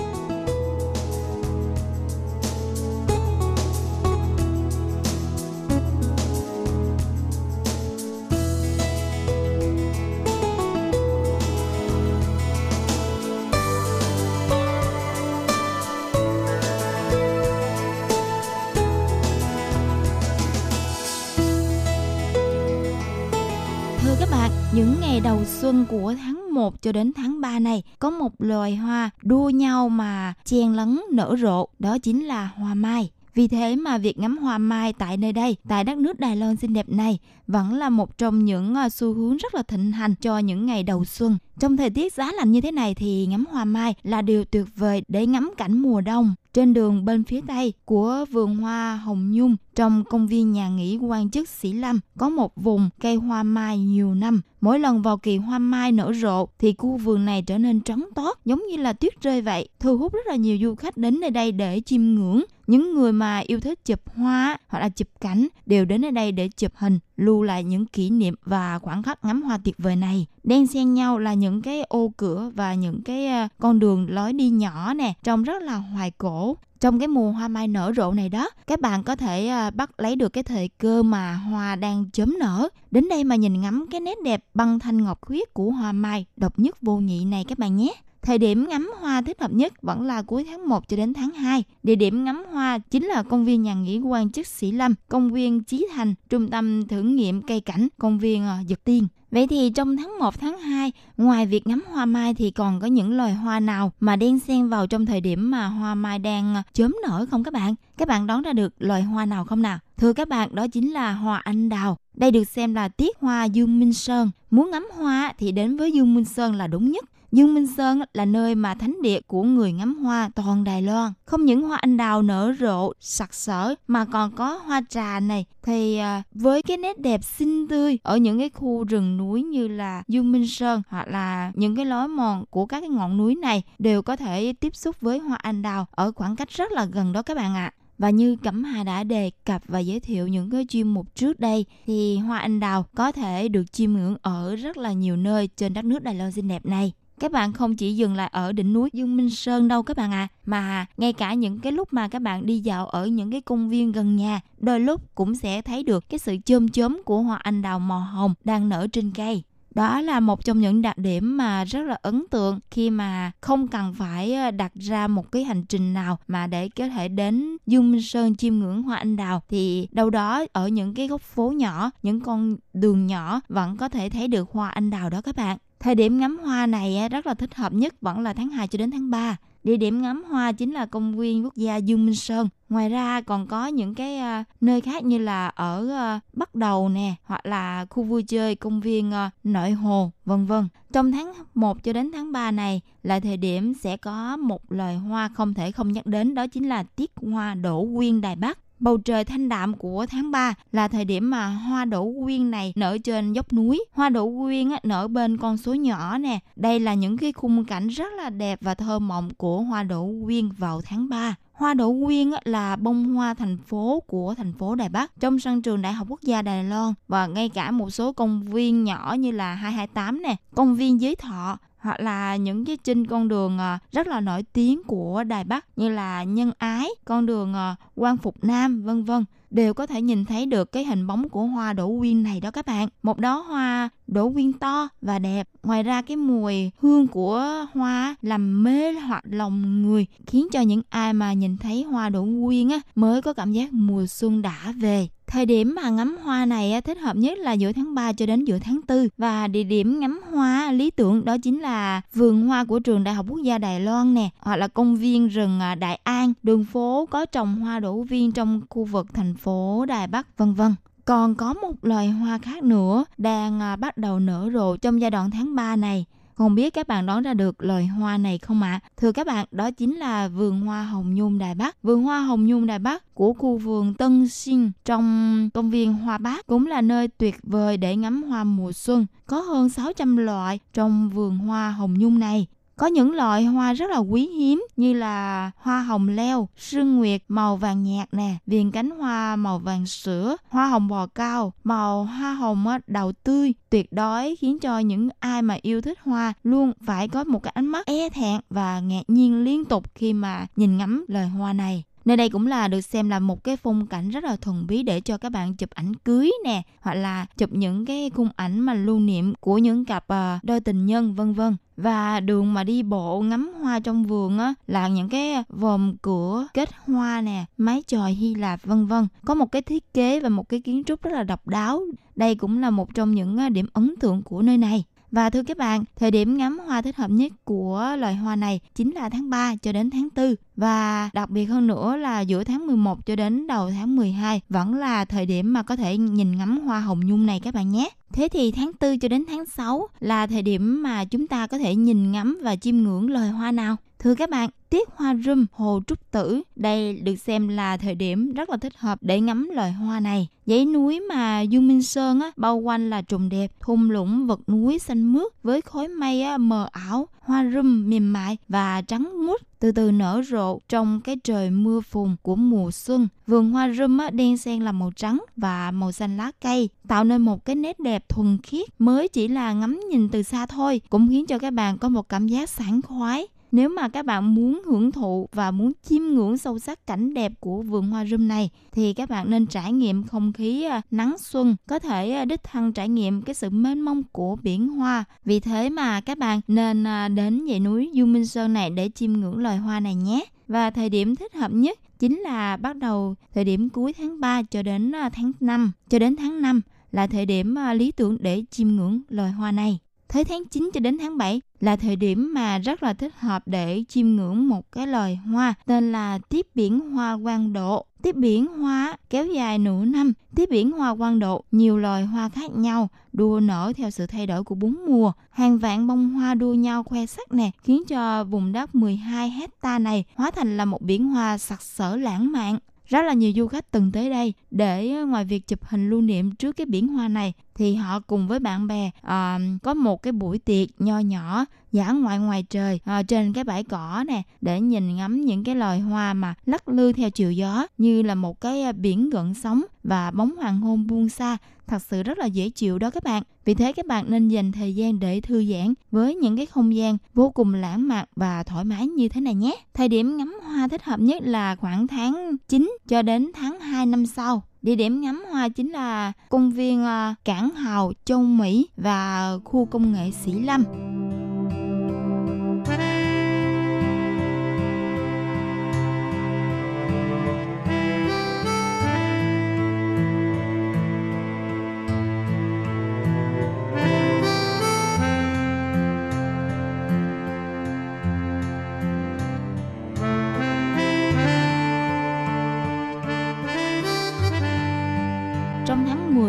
Những ngày đầu xuân của tháng 1 cho đến tháng 3 này có một loài hoa đua nhau mà chen lấn nở rộ, đó chính là hoa mai. Vì thế mà việc ngắm hoa mai tại nơi đây, tại đất nước Đài Loan xinh đẹp này vẫn là một trong những à, xu hướng rất là thịnh hành cho những ngày đầu xuân. Trong thời tiết giá lạnh như thế này thì ngắm hoa mai là điều tuyệt vời để ngắm cảnh mùa đông. Trên đường bên phía tây của vườn hoa Hồng Nhung trong công viên nhà nghỉ quan chức Sĩ Lâm có một vùng cây hoa mai nhiều năm. Mỗi lần vào kỳ hoa mai nở rộ thì khu vườn này trở nên trắng toát giống như là tuyết rơi vậy, thu hút rất là nhiều du khách đến nơi đây để chiêm ngưỡng. Những người mà yêu thích chụp hoa hoặc là chụp cảnh đều đến nơi đây để chụp hình, lưu lại những kỷ niệm và khoảng khắc ngắm hoa tuyệt vời này. Đen xen nhau là những cái ô cửa và những cái ờ, con đường lối đi nhỏ nè, trông rất là hoài cổ. Trong cái mùa hoa mai nở rộ này đó, các bạn có thể ờ, bắt lấy được cái thời cơ mà hoa đang chớm nở. Đến đây mà nhìn ngắm cái nét đẹp băng thanh ngọc khuyết của hoa mai độc nhất vô nhị này các bạn nhé. Thời điểm ngắm hoa thích hợp nhất vẫn là cuối tháng 1 cho đến tháng 2. Địa điểm ngắm hoa chính là công viên nhà nghỉ quan chức Sĩ Lâm, công viên Chí Thành, trung tâm thử nghiệm cây cảnh, công viên Dược Dực Tiên. Vậy thì trong tháng 1, tháng 2, ngoài việc ngắm hoa mai thì còn có những loài hoa nào mà đen xen vào trong thời điểm mà hoa mai đang ờ, chớm nở không các bạn? Các bạn đoán ra được loài hoa nào không nào? Thưa các bạn, đó chính là hoa anh đào. Đây được xem là tiết hoa Dương Minh Sơn. Muốn ngắm hoa thì đến với Dương Minh Sơn là đúng nhất Dương Minh Sơn là nơi mà thánh địa của người ngắm hoa toàn Đài Loan. Không những hoa anh đào nở rộ, sặc sỡ mà còn có hoa trà này. Thì à, với cái nét đẹp xinh tươi ở những cái khu rừng núi như là Dương Minh Sơn hoặc là những cái lối mòn của các cái ngọn núi này đều có thể tiếp xúc với hoa anh đào ở khoảng cách rất là gần đó các bạn ạ. Và như Cẩm Hà đã đề cập và giới thiệu những cái chuyên mục trước đây thì hoa anh đào có thể được chiêm ngưỡng ở rất là nhiều nơi trên đất nước Đài Loan xinh đẹp này. Các bạn không chỉ dừng lại ở đỉnh núi Dương Minh Sơn đâu các bạn à, mà ngay cả những cái lúc mà các bạn đi dạo ở những cái công viên gần nhà, đôi lúc cũng sẽ thấy được cái sự chôm chớm của hoa anh đào màu hồng đang nở trên cây. Đó là một trong những đặc điểm mà rất là ấn tượng khi mà không cần phải ờ, đặt ra một cái hành trình nào mà để có thể đến Dương Minh Sơn chiêm ngưỡng hoa anh đào thì đâu đó ở những cái góc phố nhỏ, những con đường nhỏ vẫn có thể thấy được hoa anh đào đó các bạn. Thời điểm ngắm hoa này rất là thích hợp nhất vẫn là tháng 2 cho đến tháng 3. Địa điểm ngắm hoa chính là công viên quốc gia Dương Minh Sơn. Ngoài ra còn có những cái ờ, nơi khác như là ở ờ, Bắc Đầu nè, hoặc là khu vui chơi công viên ờ, Nội Hồ, vân vân. Trong tháng 1 cho đến tháng 3 này là thời điểm sẽ có một loài hoa không thể không nhắc đến đó chính là tiết hoa đổ quyên Đài Bắc. Bầu trời thanh đạm của tháng 3 là thời điểm mà hoa đỗ quyên này nở trên dốc núi. Hoa đỗ quyên nở bên con suối nhỏ nè. Đây là những cái khung cảnh rất là đẹp và thơ mộng của hoa đỗ quyên vào tháng 3. Hoa đỗ quyên là bông hoa thành phố của thành phố Đài Bắc trong sân trường Đại học Quốc gia Đài Loan và ngay cả một số công viên nhỏ như là 228 nè, công viên Giới Thọ hoặc là những cái trên con đường ờ, rất là nổi tiếng của Đài Bắc như là Nhân Ái, con đường quan Quang Phục Nam vân vân đều có thể nhìn thấy được cái hình bóng của hoa đỗ quyên này đó các bạn. Một đóa hoa đỗ quyên to và đẹp. Ngoài ra cái mùi hương của hoa làm mê hoặc lòng người khiến cho những ai mà nhìn thấy hoa đỗ quyên á mới có cảm giác mùa xuân đã về. Thời điểm mà ngắm hoa này thích hợp nhất là giữa tháng 3 cho đến giữa tháng 4 và địa điểm ngắm hoa lý tưởng đó chính là vườn hoa của trường Đại học Quốc gia Đài Loan nè hoặc là công viên rừng à, Đại An, đường phố có trồng hoa đổ viên trong khu vực thành phố Đài Bắc vân vân. Còn có một loài hoa khác nữa đang à, bắt đầu nở rộ trong giai đoạn tháng 3 này không biết các bạn đoán ra được loài hoa này không ạ? À? Thưa các bạn, đó chính là vườn hoa hồng nhung Đài Bắc. Vườn hoa hồng nhung Đài Bắc của khu vườn Tân Sinh trong công viên Hoa Bắc cũng là nơi tuyệt vời để ngắm hoa mùa xuân. Có hơn 600 loại trong vườn hoa hồng nhung này. Có những loại hoa rất là quý hiếm như là hoa hồng leo, sương nguyệt màu vàng nhạt nè, viền cánh hoa màu vàng sữa, hoa hồng bò cao, màu hoa hồng đầu tươi, tuyệt đối khiến cho những ai mà yêu thích hoa luôn phải có một cái ánh mắt e thẹn và ngạc nhiên liên tục khi mà nhìn ngắm loài hoa này. Nơi đây cũng là được xem là một cái phong cảnh rất là thuần bí để cho các bạn chụp ảnh cưới nè, hoặc là chụp những cái khung ảnh mà lưu niệm của những cặp uh, đôi tình nhân vân vân. Và đường mà đi bộ ngắm hoa trong vườn á là những cái vòm cửa kết hoa nè mái chòi hy lạp vân vân. Có một cái thiết kế và một cái kiến trúc rất là độc đáo. Đây cũng là một trong những ờ, điểm ấn tượng của nơi này và thưa các bạn, thời điểm ngắm hoa thích hợp nhất của loài hoa này chính là tháng 3 cho đến tháng 4 và đặc biệt hơn nữa là giữa tháng 11 cho đến đầu tháng 12 vẫn là thời điểm mà có thể nhìn ngắm hoa hồng nhung này các bạn nhé. Thế thì tháng 4 cho đến tháng 6 là thời điểm mà chúng ta có thể nhìn ngắm và chiêm ngưỡng loài hoa nào? Thưa các bạn, tiết hoa râm hồ trúc tử. Đây được xem là thời điểm rất là thích hợp để ngắm loài hoa này. Dãy núi mà dương minh sơn á, bao quanh là trùng đẹp thung lũng vật núi xanh mướt với khói mây á, mờ ảo hoa râm mềm mại và trắng muốt từ từ nở rộ trong cái trời mưa phùn của mùa xuân. Vườn hoa râm á, đen xen là màu trắng và màu xanh lá cây, tạo nên một cái nét đẹp thuần khiết mới chỉ là ngắm nhìn từ xa thôi, cũng khiến cho các bạn có một cảm giác sảng khoái nếu mà các bạn muốn hưởng thụ và muốn chiêm ngưỡng sâu sắc cảnh đẹp của vườn hoa râm này thì các bạn nên trải nghiệm không khí à, nắng xuân, có thể à, đích thân trải nghiệm cái sự mênh mông của biển hoa. Vì thế mà các bạn nên à, đến dãy núi Du Minh Sơn này để chiêm ngưỡng loài hoa này nhé. Và thời điểm thích hợp nhất chính là bắt đầu thời điểm cuối tháng 3 cho đến tháng 5, cho đến tháng 5 là thời điểm lý tưởng để chiêm ngưỡng loài hoa này. Tới tháng 9 cho đến tháng 7 là thời điểm mà rất là thích hợp để chiêm ngưỡng một cái loài hoa tên là tiếp biển hoa quang độ. Tiếp biển hoa kéo dài nửa năm, tiếp biển hoa quang độ nhiều loài hoa khác nhau, đua nở theo sự thay đổi của bốn mùa. Hàng vạn bông hoa đua nhau khoe sắc nè, khiến cho vùng đất 12 hecta này hóa thành là một biển hoa sặc sỡ lãng mạn. Rất là nhiều du khách từng tới đây để ờ, ngoài việc chụp hình lưu niệm trước cái biển hoa này thì họ cùng với bạn bè à, có một cái buổi tiệc nho nhỏ giả ngoại ngoài trời à, trên cái bãi cỏ nè để nhìn ngắm những cái loài hoa mà lắc lư theo chiều gió như là một cái biển gợn sóng và bóng hoàng hôn buông xa. Thật sự rất là dễ chịu đó các bạn vì thế các bạn nên dành thời gian để thư giãn với những cái không gian vô cùng lãng mạn và thoải mái như thế này nhé thời điểm ngắm hoa thích hợp nhất là khoảng tháng 9 cho đến tháng 2 năm sau Địa điểm ngắm hoa chính là công viên à, Cảng Hào, Châu Mỹ và khu công nghệ Sĩ Lâm.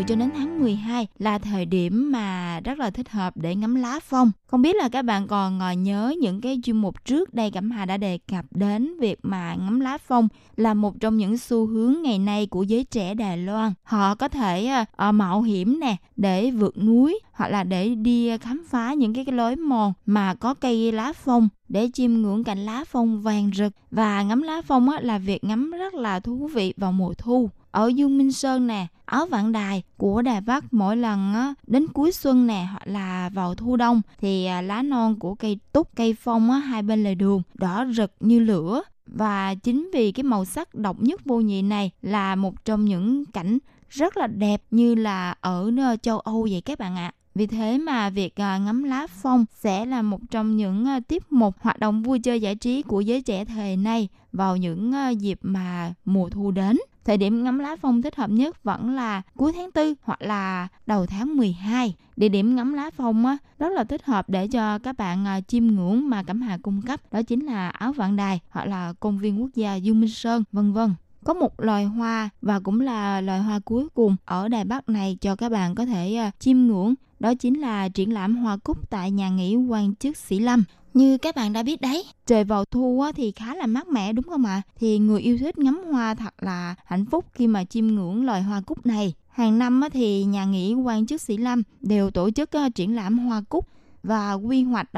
Cho đến tháng 12 là thời điểm mà rất là thích hợp để ngắm lá phong. Không biết là các bạn còn ờ, nhớ những cái chuyên mục trước đây Cẩm Hà đã đề cập đến việc mà ngắm lá phong là một trong những xu hướng ngày nay của giới trẻ Đài Loan. Họ có thể uh, mạo hiểm nè để vượt núi hoặc là để đi khám phá những cái, cái lối mòn mà có cây lá phong để chiêm ngưỡng cảnh lá phong vàng rực và ngắm lá phong á, là việc ngắm rất là thú vị vào mùa thu ở Dương Minh Sơn nè, áo vạn đài của Đài Bắc mỗi lần á, đến cuối xuân nè hoặc là vào thu đông thì à, lá non của cây túc, cây phong á, hai bên lề đường đỏ rực như lửa và chính vì cái màu sắc độc nhất vô nhị này là một trong những cảnh rất là đẹp như là ở châu Âu vậy các bạn ạ. Vì thế mà việc à, ngắm lá phong sẽ là một trong những à, tiết mục hoạt động vui chơi giải trí của giới trẻ thời nay vào những à, dịp mà mùa thu đến. Thời điểm ngắm lá phong thích hợp nhất vẫn là cuối tháng 4 hoặc là đầu tháng 12. Địa điểm ngắm lá phong á, rất là thích hợp để cho các bạn chim chiêm ngưỡng mà Cẩm Hà cung cấp. Đó chính là áo vạn đài hoặc là công viên quốc gia du Minh Sơn, vân vân có một loài hoa và cũng là loài hoa cuối cùng ở Đài Bắc này cho các bạn có thể à, chiêm ngưỡng đó chính là triển lãm hoa cúc tại nhà nghỉ quan chức Sĩ Lâm như các bạn đã biết đấy, trời vào thu thì khá là mát mẻ đúng không ạ? Thì người yêu thích ngắm hoa thật là hạnh phúc khi mà chiêm ngưỡng loài hoa cúc này. Hàng năm thì nhà nghỉ quan chức Sĩ Lâm đều tổ chức triển lãm hoa cúc và quy hoạch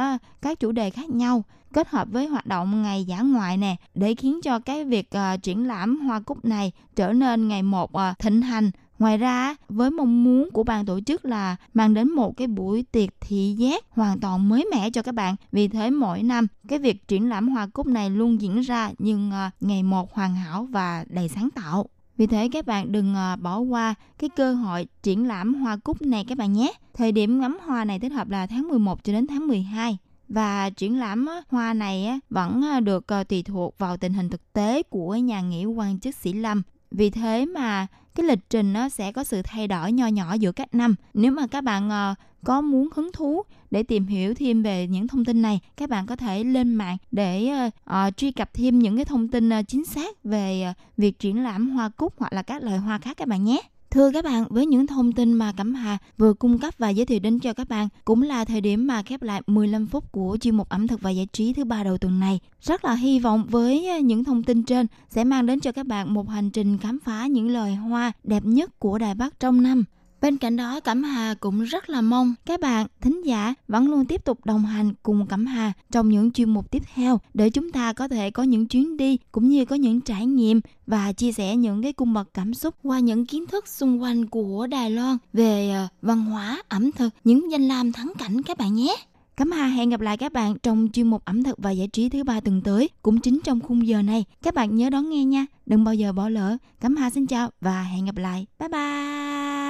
các chủ đề khác nhau kết hợp với hoạt động ngày dã ngoại nè để khiến cho cái việc uh, triển lãm hoa cúc này trở nên ngày một uh, thịnh hành Ngoài ra, với mong muốn của ban tổ chức là mang đến một cái buổi tiệc thị giác hoàn toàn mới mẻ cho các bạn. Vì thế mỗi năm, cái việc triển lãm hoa cúc này luôn diễn ra nhưng ờ, ngày một hoàn hảo và đầy sáng tạo. Vì thế các bạn đừng ờ, bỏ qua cái cơ hội triển lãm hoa cúc này các bạn nhé. Thời điểm ngắm hoa này thích hợp là tháng 11 cho đến tháng 12 và triển lãm hoa này vẫn ờ, được tùy thuộc vào tình hình thực tế của nhà nghỉ quan chức Sĩ Lâm. Vì thế mà cái lịch trình nó sẽ có sự thay đổi nho nhỏ giữa các năm. Nếu mà các bạn ờ, có muốn hứng thú để tìm hiểu thêm về những thông tin này, các bạn có thể lên mạng để uh, truy cập thêm những cái thông tin chính xác về việc triển lãm hoa cúc hoặc là các loài hoa khác các bạn nhé. Thưa các bạn, với những thông tin mà Cẩm Hà vừa cung cấp và giới thiệu đến cho các bạn, cũng là thời điểm mà khép lại 15 phút của chuyên mục ẩm thực và giải trí thứ ba đầu tuần này. Rất là hy vọng với những thông tin trên sẽ mang đến cho các bạn một hành trình khám phá những loài hoa đẹp nhất của Đài Bắc trong năm. Bên cạnh đó, Cẩm Hà cũng rất là mong các bạn thính giả vẫn luôn tiếp tục đồng hành cùng Cẩm Hà trong những chuyên mục tiếp theo để chúng ta có thể có những chuyến đi cũng như có những trải nghiệm và chia sẻ những cái cung bậc cảm xúc qua những kiến thức xung quanh của Đài Loan về ờ, văn hóa, ẩm thực, những danh lam thắng cảnh các bạn nhé. Cẩm Hà hẹn gặp lại các bạn trong chuyên mục ẩm thực và giải trí thứ ba tuần tới, cũng chính trong khung giờ này. Các bạn nhớ đón nghe nha, đừng bao giờ bỏ lỡ. Cẩm Hà xin chào và hẹn gặp lại. Bye bye!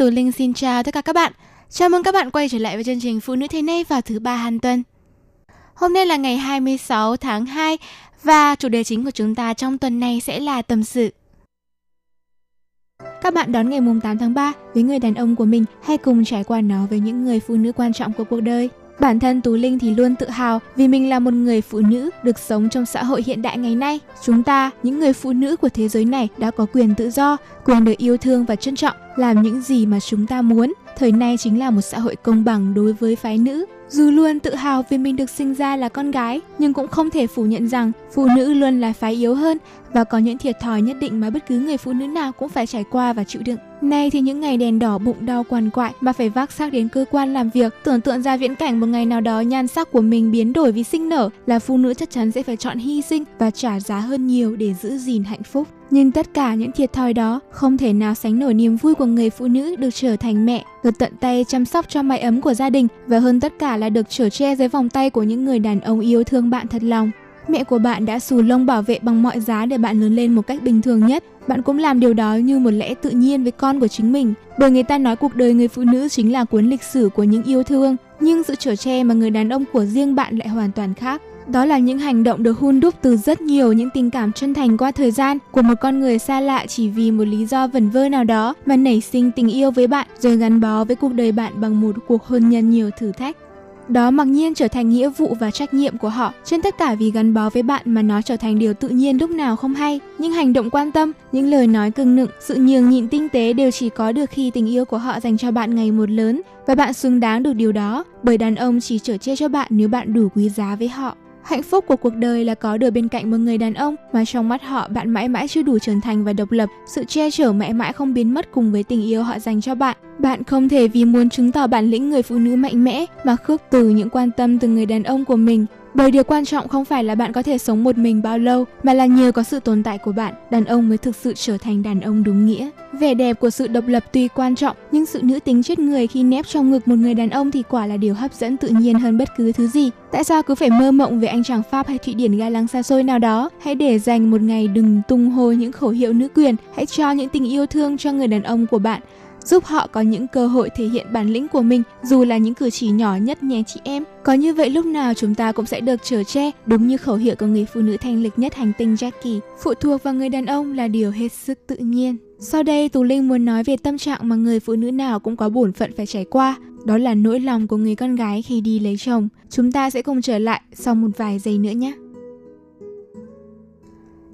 Tù Linh xin chào tất cả các bạn. Chào mừng các bạn quay trở lại với chương trình Phụ nữ Thế nay vào thứ ba hàng tuần. Hôm nay là ngày 26 tháng 2 và chủ đề chính của chúng ta trong tuần này sẽ là tâm sự. Các bạn đón ngày mùng 8 tháng 3 với người đàn ông của mình hay cùng trải qua nó với những người phụ nữ quan trọng của cuộc đời. Bản thân Tú Linh thì luôn tự hào vì mình là một người phụ nữ được sống trong xã hội hiện đại ngày nay. Chúng ta, những người phụ nữ của thế giới này đã có quyền tự do, quyền được yêu thương và trân trọng, làm những gì mà chúng ta muốn. Thời nay chính là một xã hội công bằng đối với phái nữ. Dù luôn tự hào vì mình được sinh ra là con gái, nhưng cũng không thể phủ nhận rằng phụ nữ luôn là phái yếu hơn và có những thiệt thòi nhất định mà bất cứ người phụ nữ nào cũng phải trải qua và chịu đựng. Nay thì những ngày đèn đỏ bụng đau quằn quại mà phải vác xác đến cơ quan làm việc, tưởng tượng ra viễn cảnh một ngày nào đó nhan sắc của mình biến đổi vì sinh nở là phụ nữ chắc chắn sẽ phải chọn hy sinh và trả giá hơn nhiều để giữ gìn hạnh phúc. Nhưng tất cả những thiệt thòi đó không thể nào sánh nổi niềm vui của người phụ nữ được trở thành mẹ, được tận tay chăm sóc cho mái ấm của gia đình và hơn tất cả là được trở che dưới vòng tay của những người đàn ông yêu thương bạn thật lòng. Mẹ của bạn đã xù lông bảo vệ bằng mọi giá để bạn lớn lên một cách bình thường nhất. Bạn cũng làm điều đó như một lẽ tự nhiên với con của chính mình. Bởi người ta nói cuộc đời người phụ nữ chính là cuốn lịch sử của những yêu thương, nhưng sự trở che mà người đàn ông của riêng bạn lại hoàn toàn khác. Đó là những hành động được hun đúc từ rất nhiều những tình cảm chân thành qua thời gian của một con người xa lạ chỉ vì một lý do vẩn vơ nào đó mà nảy sinh tình yêu với bạn rồi gắn bó với cuộc đời bạn bằng một cuộc hôn nhân nhiều thử thách. Đó mặc nhiên trở thành nghĩa vụ và trách nhiệm của họ, trên tất cả vì gắn bó với bạn mà nó trở thành điều tự nhiên lúc nào không hay. Những hành động quan tâm, những lời nói cưng nựng, sự nhường nhịn tinh tế đều chỉ có được khi tình yêu của họ dành cho bạn ngày một lớn và bạn xứng đáng được điều đó, bởi đàn ông chỉ trở che cho bạn nếu bạn đủ quý giá với họ. Hạnh phúc của cuộc đời là có được bên cạnh một người đàn ông mà trong mắt họ bạn mãi mãi chưa đủ trưởng thành và độc lập, sự che chở mãi mãi không biến mất cùng với tình yêu họ dành cho bạn. Bạn không thể vì muốn chứng tỏ bản lĩnh người phụ nữ mạnh mẽ mà khước từ những quan tâm từ người đàn ông của mình. Bởi điều quan trọng không phải là bạn có thể sống một mình bao lâu, mà là nhờ có sự tồn tại của bạn, đàn ông mới thực sự trở thành đàn ông đúng nghĩa. Vẻ đẹp của sự độc lập tuy quan trọng, nhưng sự nữ tính chết người khi nép trong ngực một người đàn ông thì quả là điều hấp dẫn tự nhiên hơn bất cứ thứ gì. Tại sao cứ phải mơ mộng về anh chàng Pháp hay Thụy Điển ga lăng xa xôi nào đó? Hãy để dành một ngày đừng tung hô những khẩu hiệu nữ quyền, hãy cho những tình yêu thương cho người đàn ông của bạn giúp họ có những cơ hội thể hiện bản lĩnh của mình dù là những cử chỉ nhỏ nhất nhé chị em. Có như vậy lúc nào chúng ta cũng sẽ được trở che, đúng như khẩu hiệu của người phụ nữ thanh lịch nhất hành tinh Jackie. Phụ thuộc vào người đàn ông là điều hết sức tự nhiên. Sau đây, Tú Linh muốn nói về tâm trạng mà người phụ nữ nào cũng có bổn phận phải trải qua. Đó là nỗi lòng của người con gái khi đi lấy chồng. Chúng ta sẽ cùng trở lại sau một vài giây nữa nhé.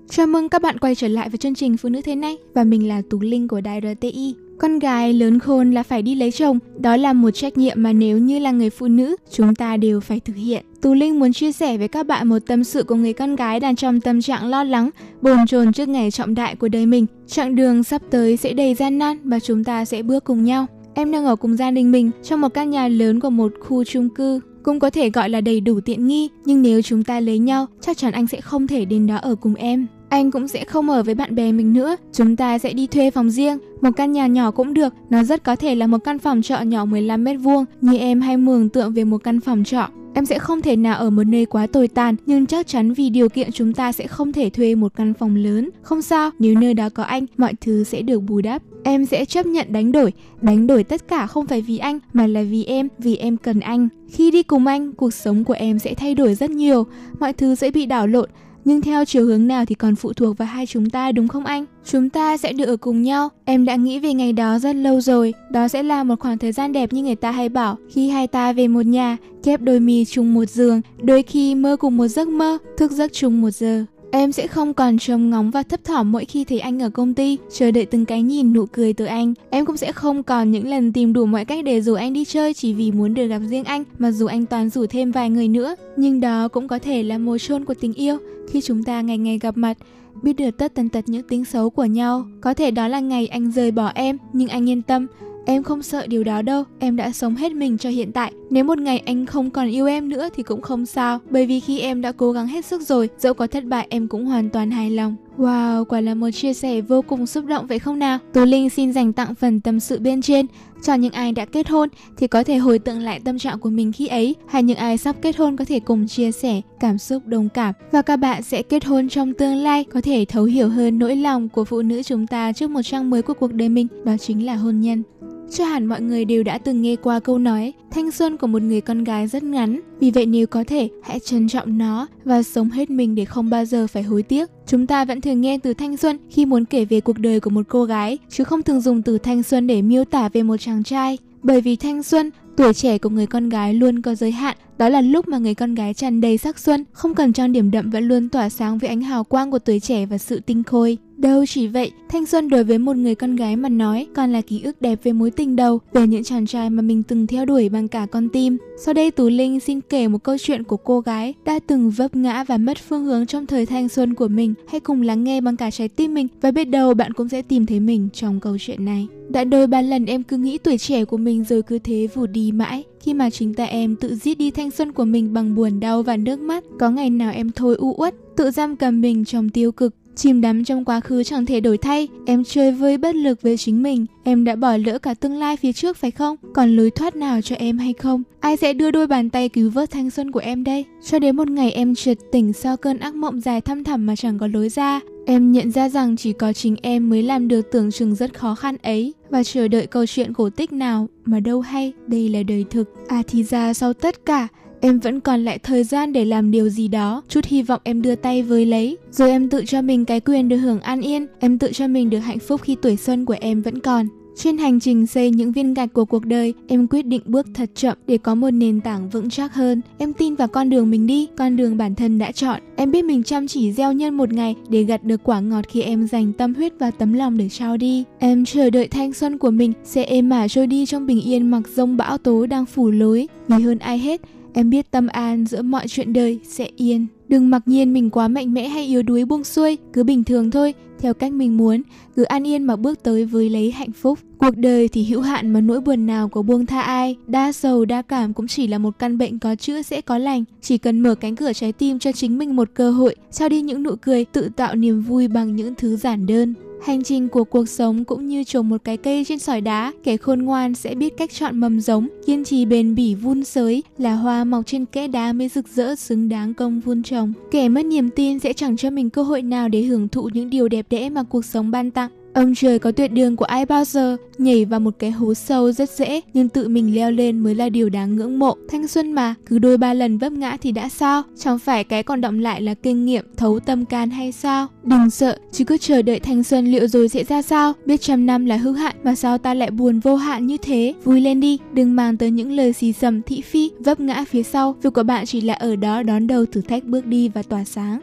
Chào mừng các bạn quay trở lại với chương trình Phụ nữ thế này và mình là Tú Linh của Đài RTI. Con gái lớn khôn là phải đi lấy chồng, đó là một trách nhiệm mà nếu như là người phụ nữ, chúng ta đều phải thực hiện. Tú Linh muốn chia sẻ với các bạn một tâm sự của người con gái đang trong tâm trạng lo lắng, bồn chồn trước ngày trọng đại của đời mình. Chặng đường sắp tới sẽ đầy gian nan và chúng ta sẽ bước cùng nhau. Em đang ở cùng gia đình mình trong một căn nhà lớn của một khu chung cư cũng có thể gọi là đầy đủ tiện nghi, nhưng nếu chúng ta lấy nhau, chắc chắn anh sẽ không thể đến đó ở cùng em. Anh cũng sẽ không ở với bạn bè mình nữa, chúng ta sẽ đi thuê phòng riêng, một căn nhà nhỏ cũng được, nó rất có thể là một căn phòng trọ nhỏ 15 mét vuông, như em hay mường tượng về một căn phòng trọ. Em sẽ không thể nào ở một nơi quá tồi tàn, nhưng chắc chắn vì điều kiện chúng ta sẽ không thể thuê một căn phòng lớn. Không sao, nếu nơi đó có anh, mọi thứ sẽ được bù đắp. Em sẽ chấp nhận đánh đổi, đánh đổi tất cả không phải vì anh mà là vì em, vì em cần anh. Khi đi cùng anh, cuộc sống của em sẽ thay đổi rất nhiều, mọi thứ sẽ bị đảo lộn, nhưng theo chiều hướng nào thì còn phụ thuộc vào hai chúng ta đúng không anh? Chúng ta sẽ được ở cùng nhau. Em đã nghĩ về ngày đó rất lâu rồi. Đó sẽ là một khoảng thời gian đẹp như người ta hay bảo. Khi hai ta về một nhà, kép đôi mì chung một giường, đôi khi mơ cùng một giấc mơ, thức giấc chung một giờ. Em sẽ không còn trông ngóng và thấp thỏm mỗi khi thấy anh ở công ty, chờ đợi từng cái nhìn nụ cười từ anh. Em cũng sẽ không còn những lần tìm đủ mọi cách để rủ anh đi chơi chỉ vì muốn được gặp riêng anh, mà dù anh toàn rủ thêm vài người nữa. Nhưng đó cũng có thể là mồ chôn của tình yêu khi chúng ta ngày ngày gặp mặt, biết được tất tần tật những tính xấu của nhau. Có thể đó là ngày anh rời bỏ em, nhưng anh yên tâm, Em không sợ điều đó đâu, em đã sống hết mình cho hiện tại. Nếu một ngày anh không còn yêu em nữa thì cũng không sao, bởi vì khi em đã cố gắng hết sức rồi, dẫu có thất bại em cũng hoàn toàn hài lòng. Wow, quả là một chia sẻ vô cùng xúc động vậy không nào? Tú Linh xin dành tặng phần tâm sự bên trên cho những ai đã kết hôn thì có thể hồi tưởng lại tâm trạng của mình khi ấy hay những ai sắp kết hôn có thể cùng chia sẻ cảm xúc đồng cảm và các bạn sẽ kết hôn trong tương lai có thể thấu hiểu hơn nỗi lòng của phụ nữ chúng ta trước một trang mới của cuộc đời mình đó chính là hôn nhân. Cho hẳn mọi người đều đã từng nghe qua câu nói thanh xuân của một người con gái rất ngắn, vì vậy nếu có thể, hãy trân trọng nó và sống hết mình để không bao giờ phải hối tiếc. Chúng ta vẫn thường nghe từ thanh xuân khi muốn kể về cuộc đời của một cô gái, chứ không thường dùng từ thanh xuân để miêu tả về một chàng trai. Bởi vì thanh xuân, tuổi trẻ của người con gái luôn có giới hạn, đó là lúc mà người con gái tràn đầy sắc xuân, không cần trang điểm đậm vẫn luôn tỏa sáng với ánh hào quang của tuổi trẻ và sự tinh khôi. Đâu chỉ vậy, thanh xuân đối với một người con gái mà nói còn là ký ức đẹp về mối tình đầu, về những chàng trai mà mình từng theo đuổi bằng cả con tim. Sau đây Tú Linh xin kể một câu chuyện của cô gái đã từng vấp ngã và mất phương hướng trong thời thanh xuân của mình. Hãy cùng lắng nghe bằng cả trái tim mình và biết đâu bạn cũng sẽ tìm thấy mình trong câu chuyện này. Đã đôi ba lần em cứ nghĩ tuổi trẻ của mình rồi cứ thế vù đi mãi khi mà chính ta em tự giết đi thanh xuân của mình bằng buồn đau và nước mắt. Có ngày nào em thôi u uất, tự giam cầm mình trong tiêu cực, chìm đắm trong quá khứ chẳng thể đổi thay. Em chơi vơi bất lực với chính mình. Em đã bỏ lỡ cả tương lai phía trước, phải không? Còn lối thoát nào cho em hay không? Ai sẽ đưa đôi bàn tay cứu vớt thanh xuân của em đây? Cho đến một ngày em trượt tỉnh sau cơn ác mộng dài thăm thẳm mà chẳng có lối ra, em nhận ra rằng chỉ có chính em mới làm được tưởng chừng rất khó khăn ấy. Và chờ đợi câu chuyện cổ tích nào mà đâu hay, đây là đời thực. À thì ra sau tất cả Em vẫn còn lại thời gian để làm điều gì đó, chút hy vọng em đưa tay với lấy. Rồi em tự cho mình cái quyền được hưởng an yên, em tự cho mình được hạnh phúc khi tuổi xuân của em vẫn còn. Trên hành trình xây những viên gạch của cuộc đời, em quyết định bước thật chậm để có một nền tảng vững chắc hơn. Em tin vào con đường mình đi, con đường bản thân đã chọn. Em biết mình chăm chỉ gieo nhân một ngày để gặt được quả ngọt khi em dành tâm huyết và tấm lòng để trao đi. Em chờ đợi thanh xuân của mình sẽ êm ả trôi đi trong bình yên mặc rông bão tố đang phủ lối. Vì hơn ai hết, Em biết tâm an giữa mọi chuyện đời sẽ yên. Đừng mặc nhiên mình quá mạnh mẽ hay yếu đuối buông xuôi, cứ bình thường thôi, theo cách mình muốn, cứ an yên mà bước tới với lấy hạnh phúc. Cuộc đời thì hữu hạn mà nỗi buồn nào có buông tha ai, đa sầu đa cảm cũng chỉ là một căn bệnh có chữa sẽ có lành, chỉ cần mở cánh cửa trái tim cho chính mình một cơ hội, trao đi những nụ cười, tự tạo niềm vui bằng những thứ giản đơn. Hành trình của cuộc sống cũng như trồng một cái cây trên sỏi đá, kẻ khôn ngoan sẽ biết cách chọn mầm giống, kiên trì bền bỉ vun sới, là hoa mọc trên kẽ đá mới rực rỡ xứng đáng công vun trồng. Kẻ mất niềm tin sẽ chẳng cho mình cơ hội nào để hưởng thụ những điều đẹp đẽ mà cuộc sống ban tặng. Ông trời có tuyệt đường của ai bao giờ, nhảy vào một cái hố sâu rất dễ, nhưng tự mình leo lên mới là điều đáng ngưỡng mộ. Thanh xuân mà, cứ đôi ba lần vấp ngã thì đã sao? Chẳng phải cái còn động lại là kinh nghiệm, thấu tâm can hay sao? Đừng sợ, chỉ cứ chờ đợi thanh xuân liệu rồi sẽ ra sao? Biết trăm năm là hữu hạn, mà sao ta lại buồn vô hạn như thế? Vui lên đi, đừng mang tới những lời xì xầm thị phi, vấp ngã phía sau. Việc của bạn chỉ là ở đó đón đầu thử thách bước đi và tỏa sáng.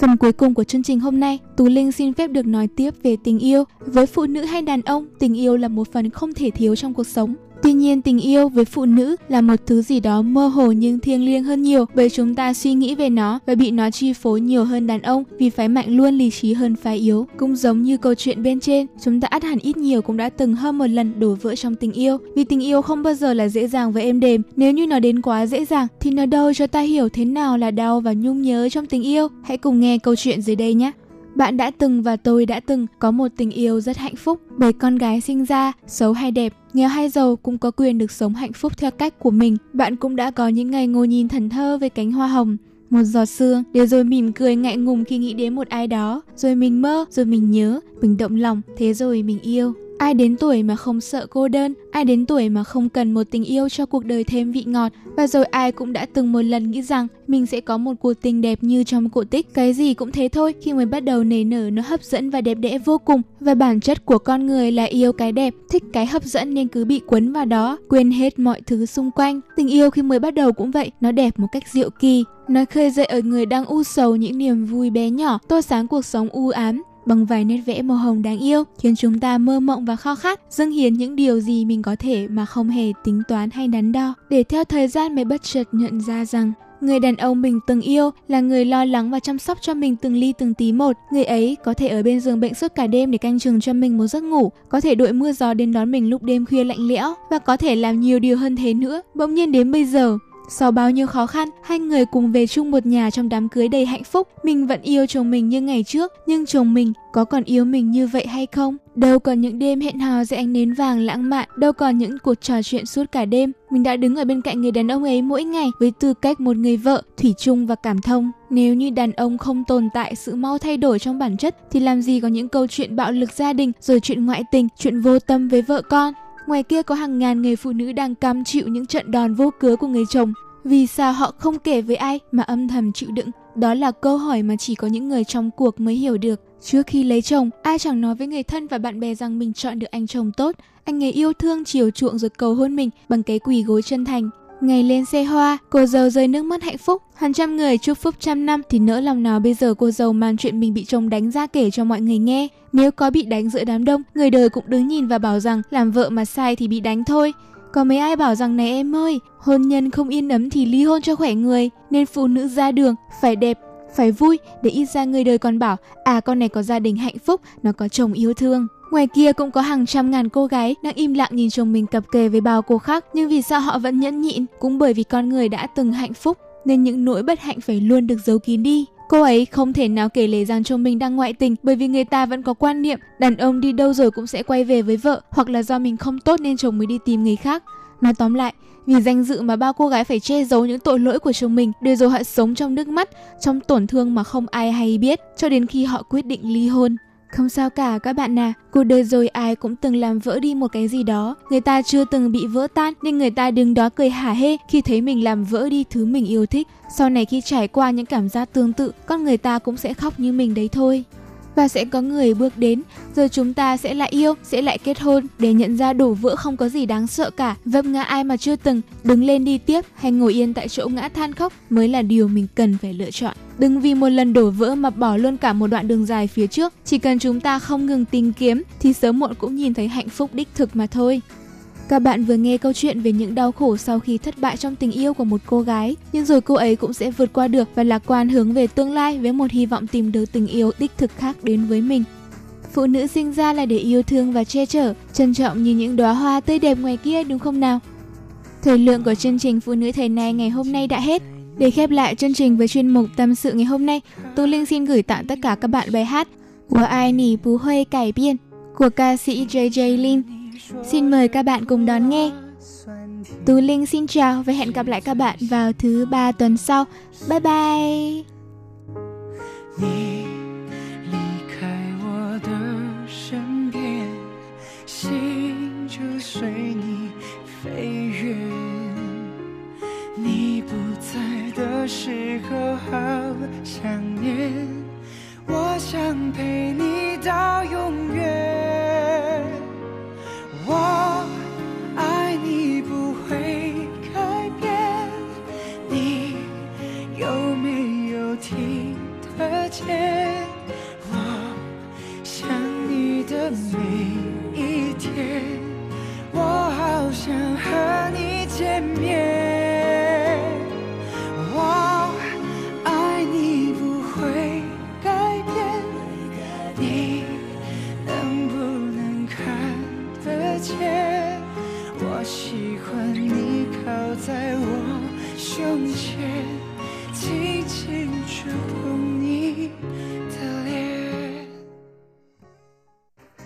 Phần cuối cùng của chương trình hôm nay, Tú Linh xin phép được nói tiếp về tình yêu. Với phụ nữ hay đàn ông, tình yêu là một phần không thể thiếu trong cuộc sống. Tuy nhiên tình yêu với phụ nữ là một thứ gì đó mơ hồ nhưng thiêng liêng hơn nhiều bởi chúng ta suy nghĩ về nó và bị nó chi phối nhiều hơn đàn ông vì phái mạnh luôn lý trí hơn phái yếu. Cũng giống như câu chuyện bên trên, chúng ta ắt hẳn ít nhiều cũng đã từng hơn một lần đổ vỡ trong tình yêu vì tình yêu không bao giờ là dễ dàng và êm đềm. Nếu như nó đến quá dễ dàng thì nó đâu cho ta hiểu thế nào là đau và nhung nhớ trong tình yêu. Hãy cùng nghe câu chuyện dưới đây nhé. Bạn đã từng và tôi đã từng có một tình yêu rất hạnh phúc. Bởi con gái sinh ra, xấu hay đẹp, nghèo hay giàu cũng có quyền được sống hạnh phúc theo cách của mình. Bạn cũng đã có những ngày ngồi nhìn thần thơ về cánh hoa hồng, một giọt sương để rồi mỉm cười ngại ngùng khi nghĩ đến một ai đó. Rồi mình mơ rồi mình nhớ mình động lòng thế rồi mình yêu. Ai đến tuổi mà không sợ cô đơn, ai đến tuổi mà không cần một tình yêu cho cuộc đời thêm vị ngọt. Và rồi ai cũng đã từng một lần nghĩ rằng mình sẽ có một cuộc tình đẹp như trong cổ tích. Cái gì cũng thế thôi, khi mới bắt đầu nảy nở nó hấp dẫn và đẹp đẽ vô cùng. Và bản chất của con người là yêu cái đẹp, thích cái hấp dẫn nên cứ bị quấn vào đó, quên hết mọi thứ xung quanh. Tình yêu khi mới bắt đầu cũng vậy, nó đẹp một cách diệu kỳ. Nó khơi dậy ở người đang u sầu những niềm vui bé nhỏ, tô sáng cuộc sống u ám, bằng vài nét vẽ màu hồng đáng yêu, khiến chúng ta mơ mộng và khao khát, dâng hiến những điều gì mình có thể mà không hề tính toán hay đắn đo, để theo thời gian mới bất chợt nhận ra rằng Người đàn ông mình từng yêu là người lo lắng và chăm sóc cho mình từng ly từng tí một. Người ấy có thể ở bên giường bệnh suốt cả đêm để canh chừng cho mình một giấc ngủ, có thể đội mưa gió đến đón mình lúc đêm khuya lạnh lẽo và có thể làm nhiều điều hơn thế nữa. Bỗng nhiên đến bây giờ, sau bao nhiêu khó khăn, hai người cùng về chung một nhà trong đám cưới đầy hạnh phúc. Mình vẫn yêu chồng mình như ngày trước, nhưng chồng mình có còn yêu mình như vậy hay không? Đâu còn những đêm hẹn hò dưới ánh nến vàng lãng mạn, đâu còn những cuộc trò chuyện suốt cả đêm. Mình đã đứng ở bên cạnh người đàn ông ấy mỗi ngày với tư cách một người vợ, thủy chung và cảm thông. Nếu như đàn ông không tồn tại sự mau thay đổi trong bản chất thì làm gì có những câu chuyện bạo lực gia đình, rồi chuyện ngoại tình, chuyện vô tâm với vợ con. Ngoài kia có hàng ngàn người phụ nữ đang cam chịu những trận đòn vô cớ của người chồng. Vì sao họ không kể với ai mà âm thầm chịu đựng? Đó là câu hỏi mà chỉ có những người trong cuộc mới hiểu được. Trước khi lấy chồng, ai chẳng nói với người thân và bạn bè rằng mình chọn được anh chồng tốt. Anh ấy yêu thương, chiều chuộng rồi cầu hôn mình bằng cái quỳ gối chân thành. Ngày lên xe hoa, cô dâu rơi nước mắt hạnh phúc. Hàng trăm người chúc phúc trăm năm thì nỡ lòng nào bây giờ cô dâu mang chuyện mình bị chồng đánh ra kể cho mọi người nghe. Nếu có bị đánh giữa đám đông, người đời cũng đứng nhìn và bảo rằng làm vợ mà sai thì bị đánh thôi. Có mấy ai bảo rằng này em ơi, hôn nhân không yên ấm thì ly hôn cho khỏe người, nên phụ nữ ra đường phải đẹp, phải vui để ít ra người đời còn bảo à con này có gia đình hạnh phúc, nó có chồng yêu thương. Ngoài kia cũng có hàng trăm ngàn cô gái đang im lặng nhìn chồng mình cặp kè với bao cô khác, nhưng vì sao họ vẫn nhẫn nhịn? Cũng bởi vì con người đã từng hạnh phúc, nên những nỗi bất hạnh phải luôn được giấu kín đi. Cô ấy không thể nào kể lể rằng chồng mình đang ngoại tình bởi vì người ta vẫn có quan niệm đàn ông đi đâu rồi cũng sẽ quay về với vợ hoặc là do mình không tốt nên chồng mới đi tìm người khác. Nói tóm lại, vì danh dự mà bao cô gái phải che giấu những tội lỗi của chồng mình để rồi họ sống trong nước mắt, trong tổn thương mà không ai hay biết cho đến khi họ quyết định ly hôn. Không sao cả các bạn à, cuộc đời rồi ai cũng từng làm vỡ đi một cái gì đó. Người ta chưa từng bị vỡ tan nên người ta đứng đó cười hả hê khi thấy mình làm vỡ đi thứ mình yêu thích. Sau này khi trải qua những cảm giác tương tự, con người ta cũng sẽ khóc như mình đấy thôi và sẽ có người bước đến, rồi chúng ta sẽ lại yêu, sẽ lại kết hôn để nhận ra đổ vỡ không có gì đáng sợ cả. Vấp ngã ai mà chưa từng, đứng lên đi tiếp hay ngồi yên tại chỗ ngã than khóc mới là điều mình cần phải lựa chọn. Đừng vì một lần đổ vỡ mà bỏ luôn cả một đoạn đường dài phía trước. Chỉ cần chúng ta không ngừng tìm kiếm thì sớm muộn cũng nhìn thấy hạnh phúc đích thực mà thôi. Các bạn vừa nghe câu chuyện về những đau khổ sau khi thất bại trong tình yêu của một cô gái, nhưng rồi cô ấy cũng sẽ vượt qua được và lạc quan hướng về tương lai với một hy vọng tìm được tình yêu đích thực khác đến với mình. Phụ nữ sinh ra là để yêu thương và che chở, trân trọng như những đóa hoa tươi đẹp ngoài kia đúng không nào? Thời lượng của chương trình Phụ nữ thời này ngày hôm nay đã hết. Để khép lại chương trình với chuyên mục tâm sự ngày hôm nay, Tô Linh xin gửi tặng tất cả các bạn bài hát của ai nỉ bú Huê cải biên của ca sĩ JJ Lin Xin mời các bạn cùng đón nghe. Tú Linh xin chào và hẹn gặp lại các bạn vào thứ ba tuần sau. Bye bye! 你离开我的身边，心就随你飞远。你不在的时候，好想念，我想陪你到永远。 我爱你不会改变，你有没有听得见？我想你的每一天，我好想和你见面。